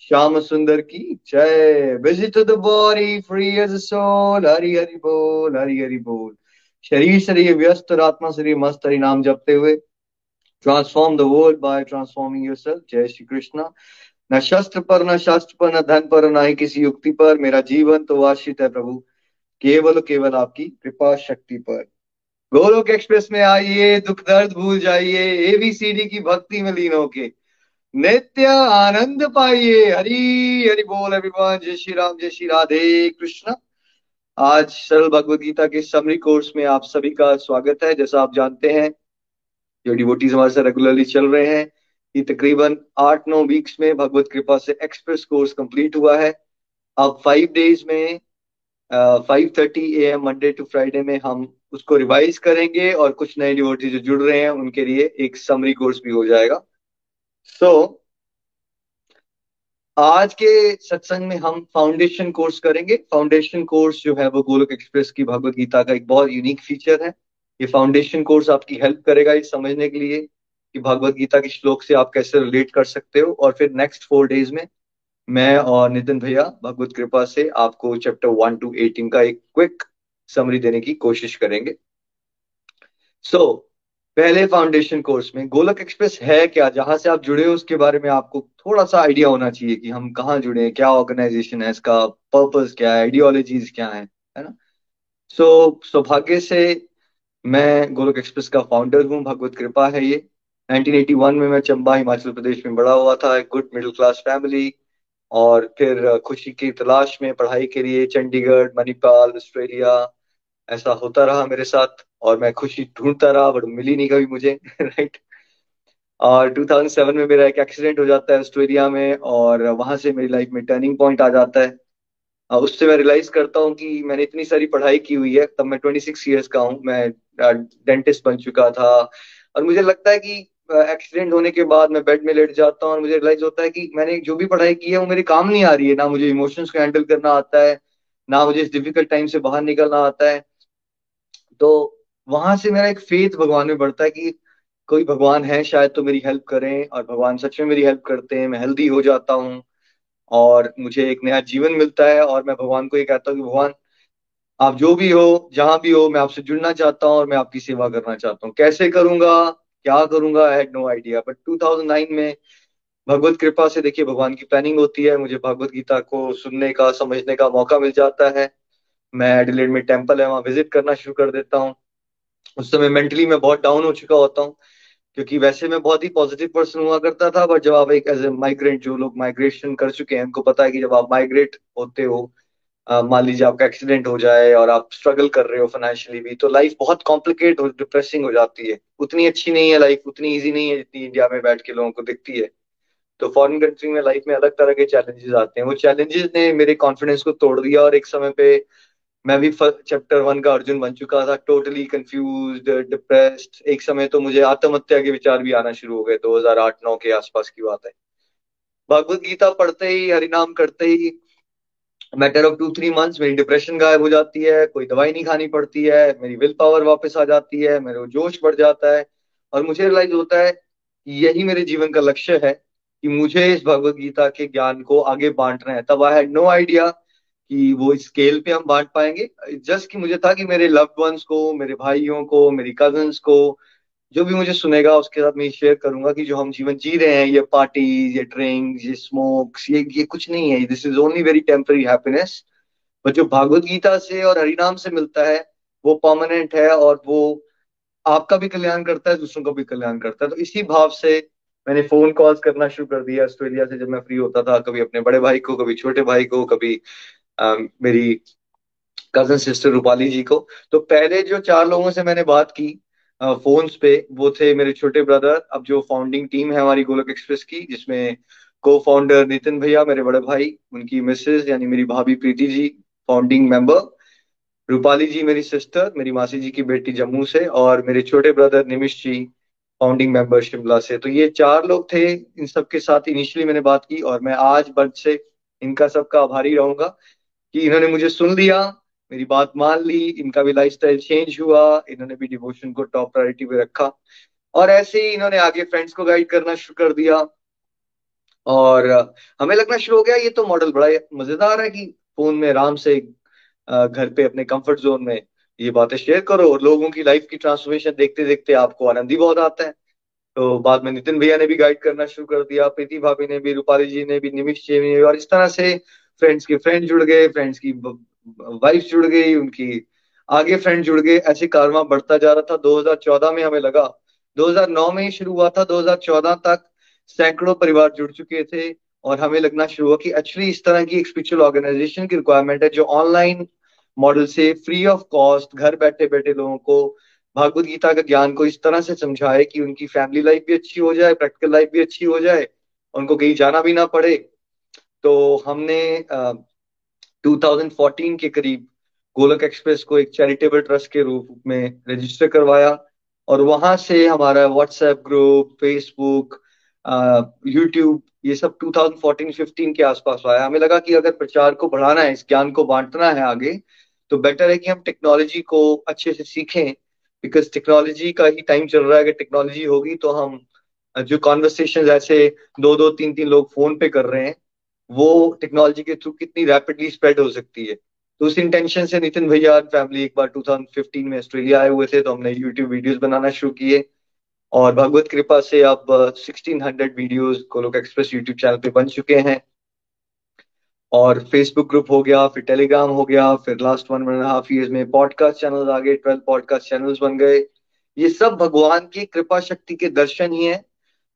श्याम सुंदर की जय। Visit the body free as soul Hari Hari बोल, हरि हरि बोल। शरीर शरीर व्यस्त और आत्मा, शरीर मस्त, हरि नाम जपते हुए। Transform the world by transforming yourself जय श्री कृष्ण। न शस्त्र पर, न शास्त्र पर, न धन पर, न ही किसी युक्ति पर। मेरा जीवन तो आश्रित है प्रभु। केवल केवल आपकी कृपा शक्ति पर। गोलोक एक्सप्रेस में आइए। दुख, दर्द भूल जाइए। एबीसीडी की भक्ति में लीन होके। नित्य आनंद पाइए। हरि हरि बोल अभिमान जय श्री राम, जय श्री राधे कृष्ण। आज सरल भगवत गीता के समरी कोर्स में आप सभी का स्वागत है। जैसा आप जानते हैं, जो डिवोटीज हमारे साथ रेगुलरली चल रहे हैं ये तकरीबन आठ नौ वीक्स में भगवत कृपा से एक्सप्रेस कोर्स कंप्लीट हुआ है। अब फाइव डेज़ में five thirty A M Monday to Friday में हम उसको रिवाइज करेंगे और कुछ नए डिवोटी जो जुड़ रहे हैं, उनके लिए एक समरी कोर्स भी हो जाएगा। सो so, आज के सत्संग में हम फाउंडेशन कोर्स करेंगे। फाउंडेशन कोर्स जो है वो गोलक एक्सप्रेस की भगवत गीता का एक बहुत यूनिक फीचर है। ये फाउंडेशन कोर्स आपकी हेल्प करेगा ये समझने के लिए कि भगवत गीता के श्लोक से आप कैसे रिलेट कर सकते हो। और फिर नेक्स्ट फोर डेज़ में मैं और नितिन भैया भगवत कृपा से आपको चैप्टर वन टू एटीन का एक क्विक समरी देने की कोशिश करेंगे। सो so, पहले फाउंडेशन कोर्स में गोलक एक्सप्रेस है क्या? जहाँ से आप जुड़े हो उसके बारे में आपको थोड़ा सा आइडिया होना चाहिए कि हम कहाँ जुड़े हैं क्या ऑर्गेनाइजेशन है इसका पर्पस क्या है आइडियोलॉजीज क्या है है ना? सो so, सौभाग्य से मैं गोलक एक्सप्रेस का फाउंडर हूँ भगवत कृपा है ये। 1981 में मैं चंबा हिमाचल प्रदेश में बड़ा हुआ था गुड मिडिल क्लास फैमिली और फिर खुशी की तलाश में पढ़ाई के लिए चंडीगढ़ मणिपाल ऑस्ट्रेलिया ऐसा होता रहा मेरे साथ। और मैं खुशी ढूंढता रहा बट मिली नहीं कभी मुझे राइट और 2007 में मेरा एक एक्सीडेंट हो जाता है ऑस्ट्रेलिया में और वहाँ से मेरी लाइफ में टर्निंग पॉइंट आ जाता है। उससे मैं रियलाइज़ करता हूँ कि मैंने इतनी सारी पढ़ाई की हुई है, तब मैं 26 इयर्स का हूँ, मैं डेंटिस्ट बन चुका था। और मुझे लगता है कि एक्सीडेंट होने के बाद मैं बेड में लेट जाता हूँ और मुझे रियलाइज़ होता है कि मैंने जो भी पढ़ाई की है, वो मेरे काम नहीं आ रही है। ना मुझे इमोशंस को हैंडल करना आता है, ना मुझे इस डिफ़िकल्ट टाइम से बाहर निकलना आता है। तो वहाँ से मेरा एक फेथ भगवान में बढ़ता है कि कोई भगवान है, शायद तो मेरी हेल्प करें और भगवान सच में मेरी हेल्प करते हैं, मैं हेल्दी हो जाता हूँ और मुझे एक नया जीवन मिलता है और मैं भगवान को ये कहता हूँ कि भगवान, आप जो भी हो, जहाँ भी हो, मैं आपसे जुड़ना चाहता हूँ और मैं आपकी सेवा करना चाहता हूँ। कैसे करूँगा, क्या करूँगा I had no idea but 2009 में भगवत कृपा से देखिए भगवान की प्लानिंग होती है, मुझे भगवत गीता को सुनने का, समझने का मौका मिल जाता है। मैं एडिलेड में टेंपल है, वहाँ विज़िट करना शुरू कर देता हूँ। उस समय मेंटली मैं बहुत डाउन हो चुका होता हूँ, क्योंकि वैसे मैं बहुत ही पॉजिटिव पर्सन हुआ करता था बट जब आप एक एज ए माइग्रेंट जो लोग माइग्रेशन कर चुके हैं, उनको पता है कि जब आप माइग्रेट होते हो मान लीजिए आपका एक्सीडेंट हो जाए और आप स्ट्रगल कर रहे हो फाइनेंशियली भी तो लाइफ बहुत कॉम्प्लिकेट और डिप्रेसिंग हो जाती है। उतनी अच्छी नहीं है लाइफ उतनी ईजी नहीं है जितनी इंडिया में बैठ के लोगों को दिखती है। तो फॉरेन कंट्री में लाइफ में अलग तरह के चैलेंजेस आते हैं। वो चैलेंजेस ने मेरे कॉन्फिडेंस को तोड़ दिया और एक समय पे मैं भी चैप्टर वन का अर्जुन बन चुका था टोटली कंफ्यूज डिप्रेस्ड एक समय तो मुझे आत्महत्या के विचार भी आना शुरू हो गए 2008-9 के आसपास की बात। है भगवत गीता पढ़ते ही, हरिनाम करते ही matter of two three months मेरी डिप्रेशन गायब हो जाती है, कोई दवाई नहीं खानी पड़ती है, मेरी विल पावर वापस आ जाती है, मेरे जोश बढ़ जाता है। और मुझे रियलाइज़ होता है यही मेरे जीवन का लक्ष्य है कि मुझे इस भगवत गीता के ज्ञान को आगे बांटना है। तब आई हैड नो आइडिया कि वो स्केल पे हम बांट पाएँगे। जस्ट कि मुझे था कि मेरे लव्ड वंस को, मेरे भाइयों को, मेरी कजन्स को, जो भी मुझे सुनेगा, उसके साथ मैं शेयर करूँगा कि जो हम जीवन जी रहे हैं, ये पार्टीज़ ये ड्रिंक्स ये स्मोक्स ये ये कुछ नहीं है। This is only very temporary happiness पर जो भागवत गीता से और हरिनाम से मिलता है, वो परमानेंट है और वो आपका भी कल्याण करता है, दूसरों का भी कल्याण करता है। तो इसी भाव से मैंने फ़ोन कॉल्स करना शुरू कर दिया। ऑस्ट्रेलिया से जब मैं फ्री होता था, कभी अपने बड़े भाई को, कभी छोटे भाई को, कभी मेरी कज़न सिस्टर रूपाली जी को। तो पहले जो चार लोगों से मैंने बात की फोन्स पे, वो थे मेरे छोटे ब्रदर अब जो फाउंडिंग टीम है हमारी गोलक एक्सप्रेस की, जिसमें को फाउंडर नितिन भैया, मेरे बड़े भाई, उनकी मिसेज यानी मेरी भाभी प्रीति जी फाउंडिंग मेंबर रूपाली जी मेरी सिस्टर मेरी मासी जी की बेटी जम्मू से, और मेरे छोटे brother Nimish ji founding member Shimla से। तो ये चार लोग थे, इन सब के साथ इनिशियली मैंने बात की, और मैं आज बर्थ से इनका सबका आभारी रहूँगा। कि इन्होंने मुझे सुन लिया, मेरी बात मान ली, इनका भी लाइफस्टाइल चेंज हुआ, इन्होंने भी डिवोशन को टॉप प्रायोरिटी पे रखा। और ऐसे ही इन्होंने आगे फ्रेंड्स को गाइड करना शुरू कर दिया। और हमें लगना शुरू हो गया, ये तो मॉडल बड़ा मज़ेदार है कि फ़ोन में आराम से घर पे अपने कंफर्ट जोन में ये बातें शेयर करो और लोगों की लाइफ की ट्रांसफॉर्मेशन देखते देखते आपको आनंद ही बहुत आता है। तो बाद में नितिन भैया ने भी गाइड करना शुरू कर दिया, प्रीति भाभी ने भी, रूपाली जी ने भी, निमिष जी ने भी और इस तरह से फ्रेंड्स के फ्रेंड जुड़ गए फ्रेंड्स की वाइफ जुड़ गई, उनकी आगे फ्रेंड जुड़ गए। ऐसे कारवा बढ़ता जा रहा था। 2014 में हमें लगा। 2009 में ही शुरू हुआ था। 2014 तक सैकड़ों परिवार जुड़ चुके थे और हमें लगना शुरू हुआ कि एक्चुअली इस तरह की एक स्पिरिचुअल ऑर्गेनाइजेशन की रिक्वायरमेंट है जो ऑनलाइन मॉडल से फ्री ऑफ़ कॉस्ट घर बैठे बैठे लोगों को, भागवत गीता का ज्ञान को इस तरह से समझाए कि उनकी फैमिली लाइफ भी अच्छी हो जाए प्रैक्टिकल लाइफ भी अच्छी हो जाए, उनको कहीं जाना भी ना पड़े। तो हमने 2014 के करीब गोलक एक्सप्रेस को एक चैरिटेबल ट्रस्ट के रूप में रजिस्टर करवाया और वहाँ से हमारा व्हाट्सएप ग्रुप फेसबुक यूट्यूब ये सब 2014-15 के आसपास आया। हमें लगा कि अगर प्रचार को बढ़ाना है, इस ज्ञान को बांटना है आगे तो बेटर है कि हम टेक्नोलॉजी को अच्छे से सीखें बिकॉज़ टेक्नोलॉजी का ही टाइम चल रहा है। अगर टेक्नोलॉजी होगी तो हम, जो कॉन्वर्सेशन ऐसे दो दो, तीन तीन लोग फ़ोन पे कर रहे हैं वो टेक्नोलॉजी के थ्रू कितनी रैपिडली स्प्रेड हो सकती है। तो उस इंटेंशन से नितिन भैया फैमिली एक बार 2015 में ऑस्ट्रेलिया आए हुए थे तो हमने यूट्यूब वीडियोस बनाना शुरू किए। और भगवत कृपा से अब 1600 videos Golok express YouTube channel पे बन चुके हैं। और फेसबुक ग्रुप हो गया, फिर टेलीग्राम हो गया, फिर last one one half years में पॉडकास्ट चैनल आ गए ट्वेल्व पॉडकास्ट चैनल्स बन गए। ये सब भगवान की कृपा शक्ति के दर्शन ही है।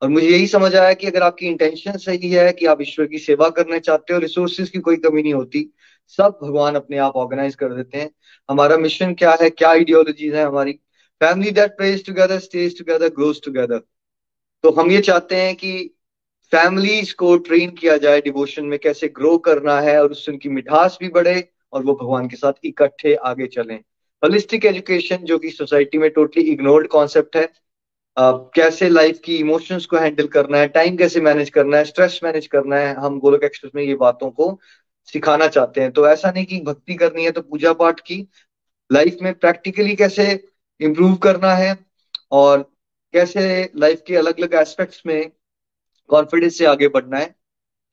और मुझे यही समझ आया कि अगर आपकी इंटेंशन सही है कि आप ईश्वर की सेवा करना चाहते हो रिसोर्सेज की कोई कमी नहीं होती, सब भगवान अपने आप ऑर्गेनाइज कर देते हैं। हमारा मिशन क्या है, क्या आइडियोलॉजीज है हमारी? Family that prays together stays together grows together तो हम ये चाहते हैं कि फैमिलीज़ को ट्रेन किया जाए डिवोशन में, कैसे ग्रो करना है और उससे उनकी मिठास भी बढ़े और वो भगवान के साथ इकट्ठे आगे चलें। होलिस्टिक एजुकेशन जो कि सोसाइटी में टोटली इग्नोर्ड कॉन्सेप्ट है कैसे लाइफ की इमोशंस को हैंडल करना है टाइम कैसे मैनेज करना है स्ट्रेस मैनेज करना है, हम गोलक एक्सप्रेस में ये बातों को सिखाना चाहते हैं। तो ऐसा नहीं कि भक्ति करनी है तो पूजा पाठ की। लाइफ में प्रैक्टिकली कैसे इम्प्रूव करना है और कैसे लाइफ के अलग अलग एस्पेक्ट्स में कॉन्फिडेंस से आगे बढ़ना है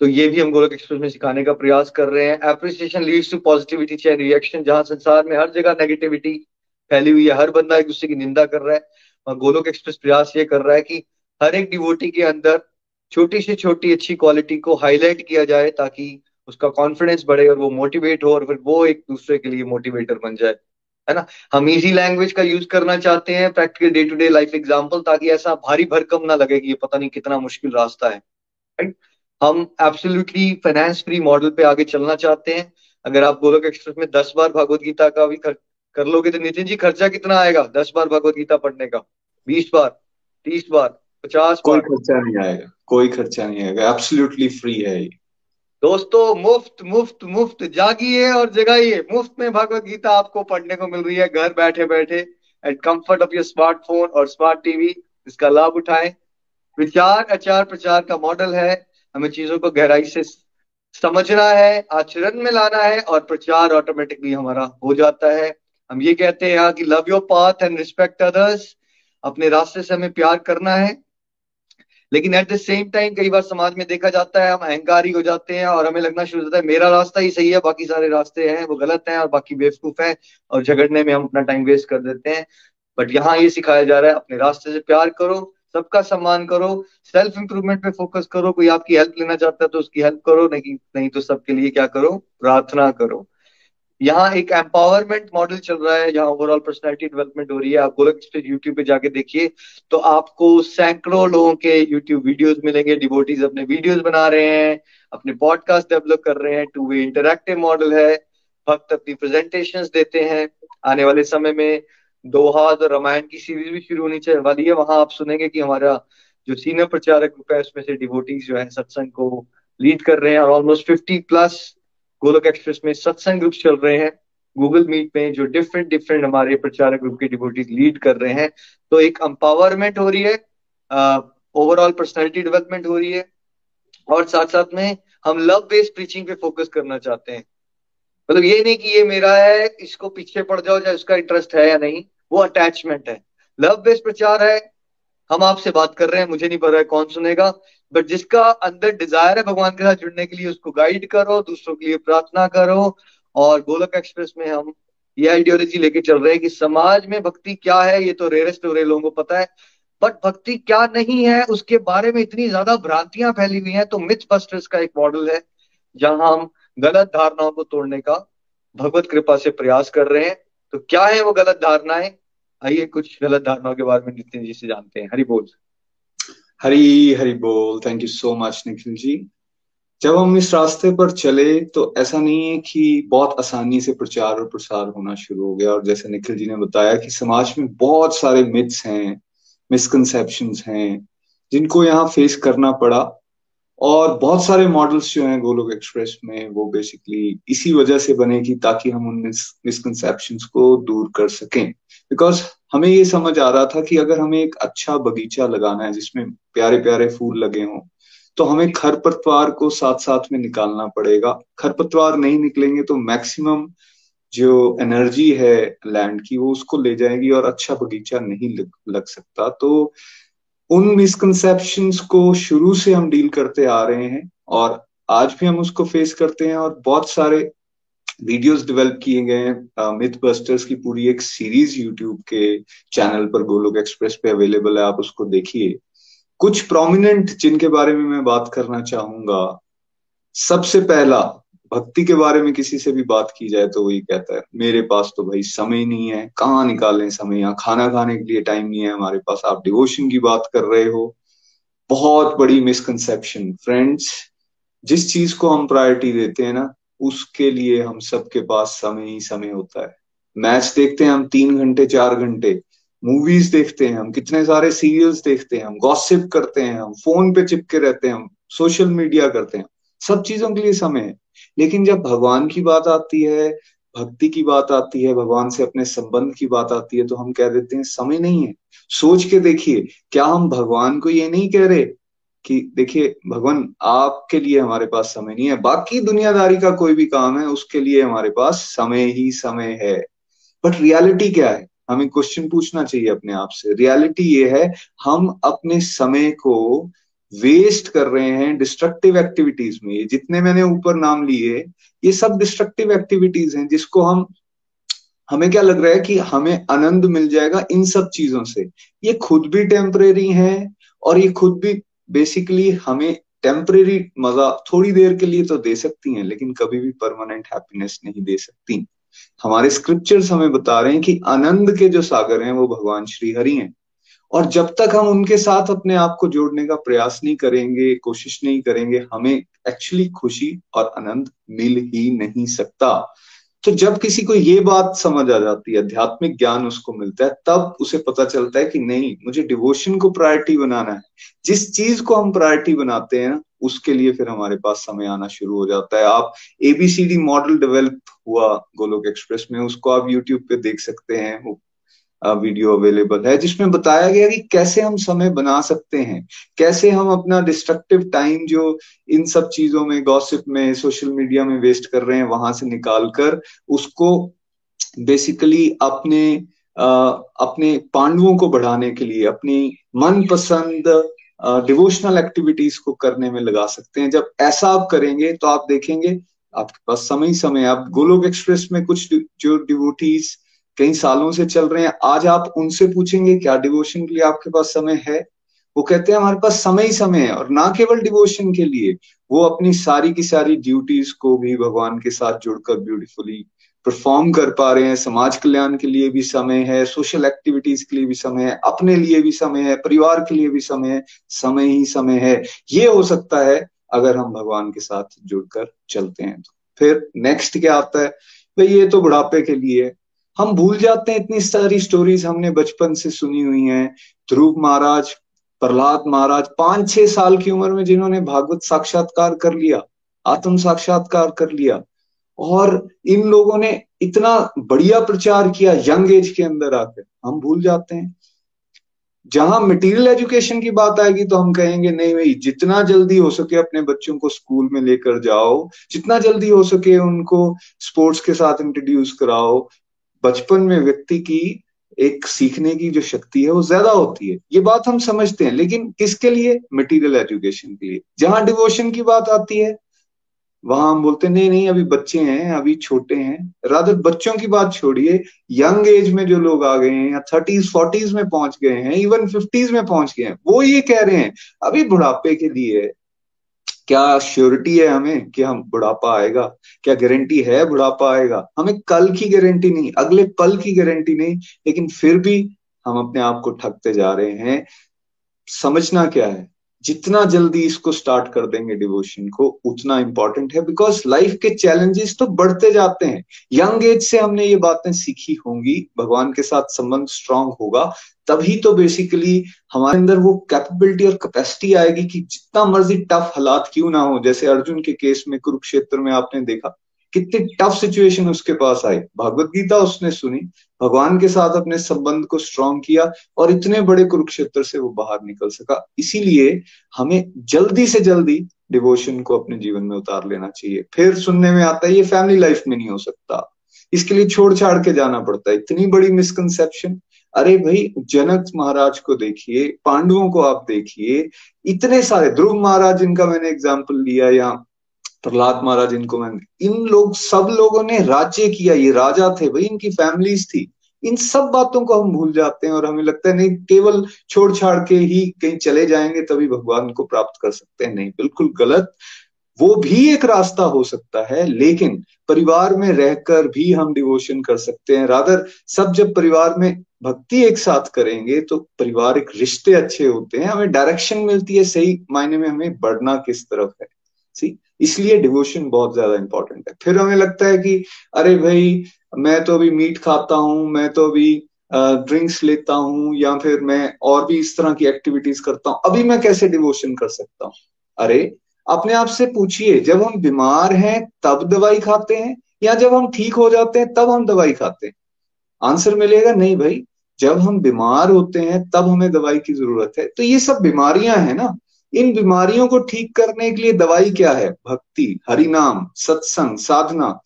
तो ये भी हम गोलक एक्सप्रेस में सिखाने का प्रयास कर रहे हैं। Appreciation leads to positivity chain reaction जहाँ संसार में हर जगह नेगेटिविटी फैली हुई है, हर बंदा एक दूसरे की निंदा कर रहा है। और गोलोक एक्सप्रेस प्रयास ये कर रहा है कि हर एक डिवोटी के अंदर छोटी से छोटी अच्छी क्वालिटी को हाईलाइट किया जाए ताकि उसका कॉन्फिडेंस बढ़े और वो मोटिवेट हो और फिर वो एक दूसरे के लिए मोटिवेटर बन जाए। है ना? हम इजी लैंग्वेज का यूज़ करना चाहते हैं practical day to day life example ताकि ऐसा भारी भरकम ना लगे कि ये पता नहीं कितना मुश्किल रास्ता है। राइट हम एब्सोल्युटली फाइनेंस फ्री मॉडल पे आगे चलना चाहते हैं। अगर आप गोलोक एक्सप्रेस में दस बार भगवत गीता का भी कर, लोगे तो नितिन जी खर्चा कितना आएगा? दस बार भगवत गीता पढ़ने का। बीस बार तीस बार पचास कोई खर्चा नहीं आएगा कोई खर्चा नहीं आएगा। एब्सोल्युटली फ्री है ये। दोस्तों मुफ़्त मुफ़्त मुफ़्त जागिए और जगाइए। मुफ़्त में भगवत गीता आपको पढ़ने को मिल रही है। घर बैठे बैठे at comfort of your smartphone और स्मार्ट टीवी इसका लाभ उठाएँ। विचार आचार प्रचार का मॉडल है। हमें चीज़ों को गहराई से समझना है आचरण में लाना है और प्रचार ऑटोमेटिकली हमारा हो जाता है। हम ये कहते हैं यहाँ की love your path and respect others अपने रास्ते से हमें प्यार करना है। लेकिन एट द सेम टाइम कई बार समाज में देखा जाता है हम अहंकारी हो जाते हैं और हमें लगना शुरू होता है, मेरा रास्ता ही सही है, बाकी सारे रास्ते हैं, वो गलत हैं और बाकी बेवकूफ़ है और झगड़ने में हम अपना टाइम वेस्ट कर देते हैं। बट यहाँ ये सिखाया जा रहा है, अपने रास्ते से प्यार करो, सबका सम्मान करो सेल्फ इंप्रूवमेंट पे फोकस करो, कोई आपकी हेल्प लेना चाहता है तो उसकी हेल्प करो, नहीं नहीं तो सबके लिए क्या करो? प्रार्थना करो। यहाँ एक एम्पावरमेंट मॉडल चल रहा है, जहाँ ओवरऑल पर्सनैलिटी डेवलपमेंट हो रही है। आप गोलक यूट्यूब पे जाके देखिए तो आपको सैकड़ों लोगों के यूट्यूब वीडियोस मिलेंगे। डिवोटीज अपने वीडियोस बना रहे हैं, अपने पॉडकास्ट डेवलप कर रहे हैं। टू वे इंटरक्टिव मॉडल है। भक्त अपनी प्रेजेंटेशन देते हैं। आने वाले समय में दोहा और रामायण की सीरीज़ भी शुरू होनी चाहिए। वाली है, वहाँ आप सुनेंगे कि हमारा जो सीनियर प्रचारक ग्रुप है, उसमें से डिवोटीज जो है, सत्संग को लीड कर रहे हैं। और almost fifty plus Golok express में सत्संग ग्रुप चल रहे हैं। गूगल मीट में जो डिफरेंट डिफरेंट हमारे प्रचारक ग्रुप के डिवोटीज लीड कर रहे हैं तो एक एम्पावरमेंट हो रही है ओवरऑल पर्सनैलिटी डेवलपमेंट हो रही है, और साथ साथ में हम लव बेस्ड प्रीचिंग पे फोकस करना चाहते हैं। मतलब ये नहीं कि ये मेरा है, इसको पीछे पड़ जाओ या उसका इंटरेस्ट है या नहीं, वो अटैचमेंट है। लव बेस्ड प्रचार है, हम आपसे बात कर रहे हैं, मुझे नहीं पता है कौन सुनेगा। बट जिसका अंदर डिज़ायर है भगवान के साथ जुड़ने के लिए, उसको गाइड करो, दूसरों के लिए प्रार्थना करो और गोलक एक्सप्रेस में हम ये आइडियोलॉजी लेके चल रहे हैं कि समाज में भक्ति क्या है, ये तो रेयरेस्ट हो रहे लोगों को पता है। बट भक्ति क्या नहीं है, उसके बारे में इतनी ज़्यादा भ्रांतियाँ फैली हुई हैं तो मिथ बस्टर्स का एक मॉडल है, जहाँ हम गलत धारणाओं को तोड़ने का भगवत कृपा से प्रयास कर रहे हैं। तो क्या है वो गलत धारणाएँ? आइए कुछ गलत धारणाओं के बारे में नितिन जी से जानते हैं। हरि बोल। हरी हरी बोल। Thank you so much Nikhil ji. जब हम इस रास्ते पर चले तो ऐसा नहीं है कि बहुत आसानी से प्रचार और प्रसार होना शुरू हो गया। और जैसे निखिल जी ने बताया कि समाज में बहुत सारे मिथ्स हैं मिसकंसेप्शन हैं, जिनको यहाँ फेस करना पड़ा। और बहुत सारे मॉडल्स जो हैं गोलोक एक्सप्रेस में, वो बेसिकली इसी वजह से बने कि ताकि हम उन मिसकंसेप्शन को दूर कर सकें। बिकॉज़ हमें ये समझ आ रहा था कि अगर हमें एक अच्छा बगीचा लगाना है जिसमें प्यारे प्यारे फूल लगे हों तो हमें खरपतवार को साथ साथ में निकालना पड़ेगा। खरपतवार नहीं निकलेंगे तो मैक्सिमम जो एनर्जी है लैंड की वो उसको ले जाएगी और अच्छा बगीचा नहीं लग, लग सकता। तो उन मिसकंसेप्शन को शुरू से हम डील करते आ रहे हैं और आज भी हम उसको फेस करते हैं और बहुत सारे वीडियोस डेवलप किए गए हैं। मिथ बस्टर्स की पूरी एक सीरीज़ यूट्यूब के चैनल पर गोलोक एक्सप्रेस पे अवेलेबल है, आप उसको देखिए। कुछ प्रोमिनेंट जिनके बारे में मैं बात करना चाहूँगा, सबसे पहला, भक्ति के बारे में किसी से भी बात की जाए तो वही कहता है, मेरे पास तो भाई समय नहीं है, कहाँ निकालें समय? यहाँ खाना खाने के लिए टाइम नहीं है, हमारे पास आप डिवोशन की बात कर रहे हो। बहुत बड़ी मिसकंसेप्शन फ्रेंड्स जिस चीज़ को हम प्रायोरिटी देते हैं ना उसके लिए हम सबके पास समय ही समय होता है। मैच देखते हैं हम तीन घंटे, चार घंटे। मूवीज़ देखते हैं हम, कितने सारे सीरियल्स देखते हैं हम गॉसिप करते हैं हम फ़ोन पे चिपके रहते हैं हम सोशल मीडिया करते हैं सब चीज़ों के लिए समय है। लेकिन जब भगवान की बात आती है, भक्ति की बात आती है, भगवान से अपने संबंध की बात आती है तो हम कह देते हैं, समय नहीं है। सोच के देखिए, क्या हम भगवान को ये नहीं कह रहे? कि देखिए, भगवान, आपके लिए हमारे पास समय नहीं है। बाकी दुनियादारी का कोई भी काम है, उसके लिए हमारे पास समय ही समय है। बट रियलिटी क्या है? हमें क्वेश्चन पूछना चाहिए अपने आप से। रियलिटी ये है, हम अपने समय को वेस्ट कर रहे हैं डिस्ट्रक्टिव एक्टिविटीज़ में। ये जितने मैंने ऊपर नाम लिए, ये सब डिस्ट्रक्टिव एक्टिविटीज़ हैं, जिसको हम, हमें क्या लग रहा है कि हमें आनंद मिल जाएगा इन सब चीज़ों से। ये खुद भी टेम्परेरी है और ये खुद भी बेसिकली हमें टेम्परेरी मज़ा थोड़ी देर के लिए तो दे सकती हैं, लेकिन कभी भी परमानेंट हैप्पीनेस नहीं दे सकती। हमारे स्क्रिप्चर्स हमें बता रहे हैं कि आनंद के जो सागर हैं, वो भगवान श्री हरि हैं। और जब तक हम उनके साथ अपने आप को जोड़ने का प्रयास नहीं करेंगे, कोशिश नहीं करेंगे, हमें एक्चुअली खुशी और आनंद मिल ही नहीं सकता। तो जब किसी को ये बात समझ आ जाती है, आध्यात्मिक ज्ञान उसको मिलता है, तब उसे पता चलता है कि नहीं, मुझे डिवोशन को प्रायोरिटी बनाना है। जिस चीज़ को हम प्रायोरिटी बनाते हैं, उसके लिए फिर हमारे पास समय आना शुरू हो जाता है। आप एबीसीडी मॉडल डेवलप हुआ गोलोक एक्सप्रेस में, उसको आप यूट्यूब पे देख सकते हैं वीडियो अवेलेबल है जिसमें बताया गया कि कैसे हम समय बना सकते हैं कैसे हम अपना डिस्ट्रक्टिव टाइम जो इन सब चीज़ों में गॉसिप में सोशल मीडिया में वेस्ट कर रहे हैं वहाँ से निकाल कर उसको बेसिकली अपने आ, अपने पांडवों को बढ़ाने के लिए अपनी मनपसंद डिवोशनल एक्टिविटीज़ को करने में लगा सकते हैं। जब ऐसा आप करेंगे तो आप देखेंगे आपके पास समय समय आप गोलोक एक्सप्रेस में कुछ जो डिवोटीज कई सालों से चल रहे हैं। आज आप उनसे पूछेंगे, क्या डिवोशन के लिए आपके पास समय है? वो कहते हैं, हमारे पास समय ही समय है और ना केवल डिवोशन के लिए, वो अपनी सारी की सारी ड्यूटीज़ को भी भगवान के साथ जुड़कर ब्यूटीफुली परफॉर्म कर पा रहे हैं। समाज कल्याण के लिए भी समय है सोशल एक्टिविटीज़ के लिए भी समय है, अपने लिए भी समय है, परिवार के लिए भी समय है, समय ही समय है। ये हो सकता है अगर हम भगवान के साथ जुड़कर चलते हैं तो। फिर नेक्स्ट क्या आता है? भाई, ये तो बुढ़ापे के लिए हम भूल जाते हैं इतनी सारी स्टोरीज हमने बचपन से सुनी हुई हैं। ध्रुव महाराज, प्रहलाद महाराज पाँच छह साल की उम्र में जिन्होंने भागवत साक्षात्कार कर लिया, आत्म साक्षात्कार कर लिया, और इन लोगों ने इतना बढ़िया प्रचार किया यंग एज के अंदर आकर। हम भूल जाते हैं। जहाँ मटेरियल एजुकेशन की बात आएगी तो हम कहेंगे, नहीं भाई, जितना जल्दी हो सके अपने बच्चों को स्कूल में लेकर जाओ, जितना जल्दी हो सके उनको स्पोर्ट्स के साथ इंट्रोड्यूस कराओ बचपन में व्यक्ति की एक सीखने की जो शक्ति है वो ज़्यादा होती है। ये बात हम समझते हैं, लेकिन किसके लिए? मटेरियल एजुकेशन के लिए। जहाँ डिवोशन की बात आती है, वहाँ हम बोलते नहीं नहीं, अभी बच्चे हैं, अभी छोटे हैं। रादर बच्चों की बात छोड़िए। यंग एज में जो लोग आ गए हैं, या थर्टीज फोर्टीज में पहुँच गए हैं इवन फिफ्टीज में पहुँच गए हैं, वो ये कह रहे हैं, अभी बुढ़ापे के लिए क्या श्योरिटी है हमें कि हम बुढ़ापा आएगा? क्या गारंटी है बुढ़ापा आएगा? हमें कल की गारंटी नहीं, अगले पल की गारंटी नहीं, लेकिन फिर भी हम अपने आप को ठगते जा रहे हैं। समझना क्या है? जितना जल्दी इसको स्टार्ट कर देंगे डिवोशन को, उतना इंपॉर्टेंट है। बिकॉज़ लाइफ के चैलेंजेस तो बढ़ते जाते हैं। यंग एज से हमने ये बातें सीखी होंगी। भगवान के साथ संबंध स्ट्रांग होगा। तभी तो बेसिकली हमारे अंदर वो कैपेबिलिटी और कैपेसिटी आएगी कि जितना मर्ज़ी टफ हालात क्यों ना हो। जैसे अर्जुन के केस में कुरुक्षेत्र में आपने देखा। कितनी टफ सिचुएशन उसके पास आई। भगवत गीता उसने सुनी, भगवान के साथ अपने संबंध को स्ट्रॉन्ग किया और इतने बड़े कुरुक्षेत्र से वो बाहर निकल सका। इसीलिए हमें जल्दी से जल्दी डिवोशन को अपने जीवन में उतार लेना चाहिए। फिर सुनने में आता है, ये फैमिली लाइफ में नहीं हो सकता। इसके लिए छोड़ छाड़ के जाना पड़ता है। इतनी बड़ी मिसकंसेप्शन अरे भाई, जनक महाराज को देखिए, पांडवों को आप देखिए, इतने सारे, ध्रुव महाराज जिनका मैंने एग्ज़ाम्पल लिया या प्रहलाद महाराज इनको मैं, इन लोग, सब लोगों ने राज्य किया, ये राजा थे भाई, इनकी फैमिलीज़ थी। इन सब बातों को हम भूल जाते हैं और हमें लगता है, नहीं, केवल छोड़ छाड़ के ही कहीं चले जाएँगे, तभी भगवान को प्राप्त कर सकते हैं। नहीं, बिल्कुल गलत। वो भी एक रास्ता हो सकता है, लेकिन परिवार में रहकर भी हम डिवोशन कर सकते हैं। रादर सब जब परिवार में भक्ति एक साथ करेंगे तो पारिवारिक रिश्ते अच्छे होते हैं। हमें डायरेक्शन मिलती है, सही मायने में हमें बढ़ना किस तरफ़ है। सी इसलिए डिवोशन बहुत ज़्यादा इंपॉर्टेंट है। फिर हमें लगता है कि, अरे भाई, मैं तो अभी मीट खाता हूँ, मैं तो अभी ड्रिंक्स लेता हूँ, या फिर मैं और भी इस तरह की एक्टिविटीज़ करता हूँ, अभी मैं कैसे डिवोशन कर सकता हूँ? अरे, अपने आप से पूछिए, जब हम बीमार हैं, तब दवाई खाते हैं, या जब हम ठीक हो जाते हैं, तब हम दवाई खाते हैं? आंसर मिलेगा, नहीं भाई। जब हम बीमार होते हैं, तब हमें दवाई की ज़रूरत है। तो ये सब बीमारियाँ हैं ना। इन बीमारियों को ठीक करने के लिए दवाई क्या है? भक्ति, हरिनाम, सत्संग, साधना,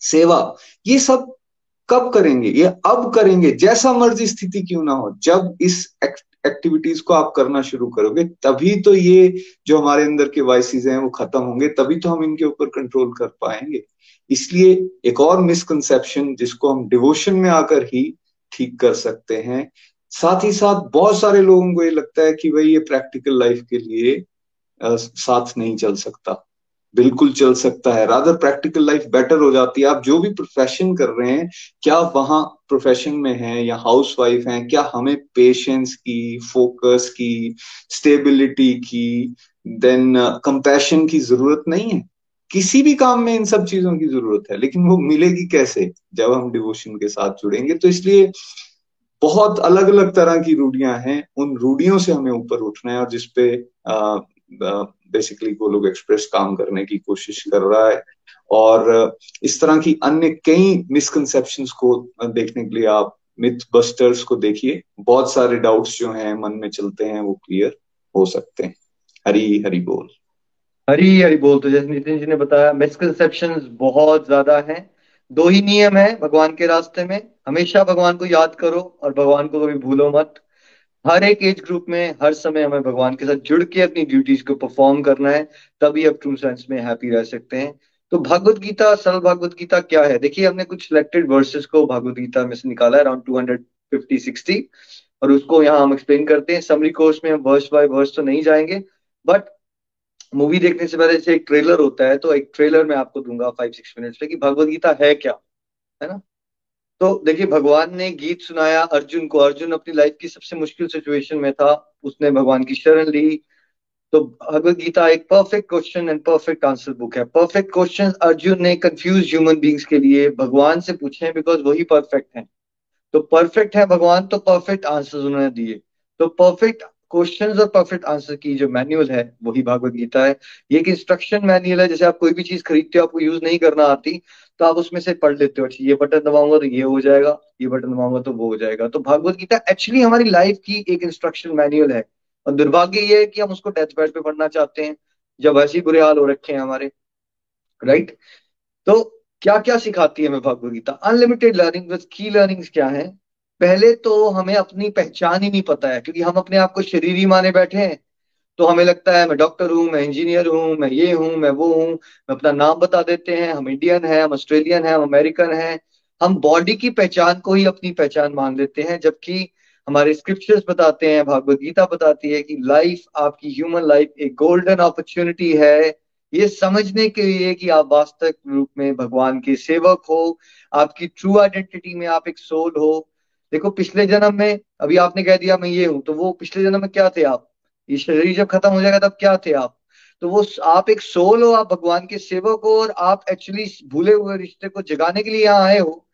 सेवा। ये सब कब करेंगे? ये अब करेंगे, जैसा मर्ज़ी स्थिति क्यों ना हो। जब इस एक्टिविटीज़ को आप करना शुरू करोगे, तभी तो ये जो हमारे अंदर के वाइसिस हैं वो खत्म होंगे, तभी तो हम इनके ऊपर कंट्रोल कर पाएँगे। इसलिए एक और मिसकंसेप्शन जिसको हम डिवोशन में आकर ही ठीक कर सकते हैं साथ ही साथ बहुत सारे लोगों को ये लगता है कि भाई ये प्रैक्टिकल लाइफ के लिए आ, साथ नहीं चल सकता। बिल्कुल चल सकता है। रादर प्रैक्टिकल लाइफ बेटर हो जाती है। आप जो भी प्रोफेशन कर रहे हैं क्या वहाँ प्रोफेशन में है या हाउस वाइफ है क्या हमें पेशेंस की फोकस की स्टेबिलिटी की देन कंपैशन की ज़रूरत नहीं है? किसी भी काम में इन सब चीज़ों की ज़रूरत है लेकिन वो मिलेगी कैसे? जब हम डिवोशन के साथ जुड़ेंगे तो इसलिए बहुत अलग अलग तरह की रूढ़ियाँ हैं। उन रूढ़ियों से हमें ऊपर उठना है और जिसपे बेसिकली गोलोक एक्सप्रेस काम करने की कोशिश कर रहा है। और इस तरह की अन्य कई मिसकनसेप्शन को देखने के लिए आप मिथ बस्टर्स को देखिए। बहुत सारे डाउट्स जो हैं, मन में चलते हैं, वो क्लियर हो सकते हैं। हरी हरी बोल। हरी हरी बोल तो जैसे नितिन जी ने बताया मिसकनसेप्शन बहुत ज़्यादा हैं। दो ही नियम है भगवान के रास्ते में। हमेशा भगवान को याद करो और भगवान को कभी भूलो मत। हर एक एज ग्रुप में, हर समय हमें भगवान के साथ जुड़ के अपनी ड्यूटीज़ को परफॉर्म करना है, तभी आप ट्रू सेंस में हैप्पी रह सकते हैं। तो भागवत गीता, सरल भागवत गीता क्या है? देखिए, हमने कुछ सिलेक्टेड वर्सेस को भागवत गीता में से निकाला है around two hundred fifty sixty और उसको यहाँ हम एक्सप्लेन करते हैं। समरी कोर्स में हम वर्स बाय वर्स तो नहीं जाएँगे बट मूवी देखने से पहले जैसे एक ट्रेलर होता है तो एक ट्रेलर मैं आपको दूँगा फाइव सिक्स मिनट्स में कि भगवत गीता है क्या, है ना? तो देखिए, भगवान ने गीत सुनाया अर्जुन को। अर्जुन अपनी लाइफ की सबसे मुश्किल सिचुएशन में था। उसने भगवान की शरण ली। तो भगवत गीता एक perfect question and perfect answer book है। परफेक्ट क्वेश्चन अर्जुन ने कंफ्यूज ह्यूमन बींग्स के लिए भगवान से पूछे बिकॉज़ वही परफेक्ट है। तो परफेक्ट है भगवान तो परफेक्ट आंसर उन्होंने दिए। तो परफेक्ट क्वेश्चन और परफेक्ट आंसर की जो मैनुअल है, वही भागवत गीता है। ये एक इंस्ट्रक्शन मैनुअल है, जैसे आप कोई भी चीज़ खरीदते हो, आपको यूज़ नहीं करना आती तो आप उसमें से पढ़ लेते हो, ये बटन दबाऊँगा तो ये हो जाएगा, ये बटन दबाऊँगा तो वो हो जाएगा। तो भागवत गीता एक्चुअली हमारी लाइफ की एक इंस्ट्रक्शन मैनुअल है। और दुर्भाग्य ये है कि हम उसको डेथ बेड पे पढ़ना चाहते हैं, जब ऐसे बुरे हाल हो रखे हैं हमारे राइट तो क्या क्या सिखाती है हमें Bhagavad Gita? Unlimited learning with की लर्निंग्स क्या है? पहले तो हमें अपनी पहचान ही नहीं पता है, क्योंकि हम अपने आप को शरीर ही माने बैठे हैं। तो हमें लगता है, मैं डॉक्टर हूँ, मैं इंजीनियर हूँ, मैं ये हूँ, मैं वो हूँ, मैं अपना नाम बता देते हैं, हम इंडियन हैं, हम ऑस्ट्रेलियन हैं, हम अमेरिकन हैं। हम बॉडी की पहचान को ही अपनी पहचान मान लेते हैं, जबकि हमारे स्क्रिप्चर्स बताते हैं, भागवत गीता बताती है कि लाइफ, आपकी ह्यूमन लाइफ एक गोल्डन अपॉर्चुनिटी है। ये समझने के लिए कि आप वास्तविक रूप में भगवान के सेवक हो, आपकी ट्रू आइडेंटिटी में आप एक सोल हो देखो, पिछले जन्म में, अभी आपने कह दिया मैं ये हूँ तो वो पिछले जन्म में क्या थे आप? ये शरीर जब खत्म हो जाएगा, तब क्या थे आप? तो वो आप एक सोल हो, आप भगवान के सेवक हो, और आप एक्चुअली भूले हुए रिश्ते को जगाने के लिए यहाँ आए हो,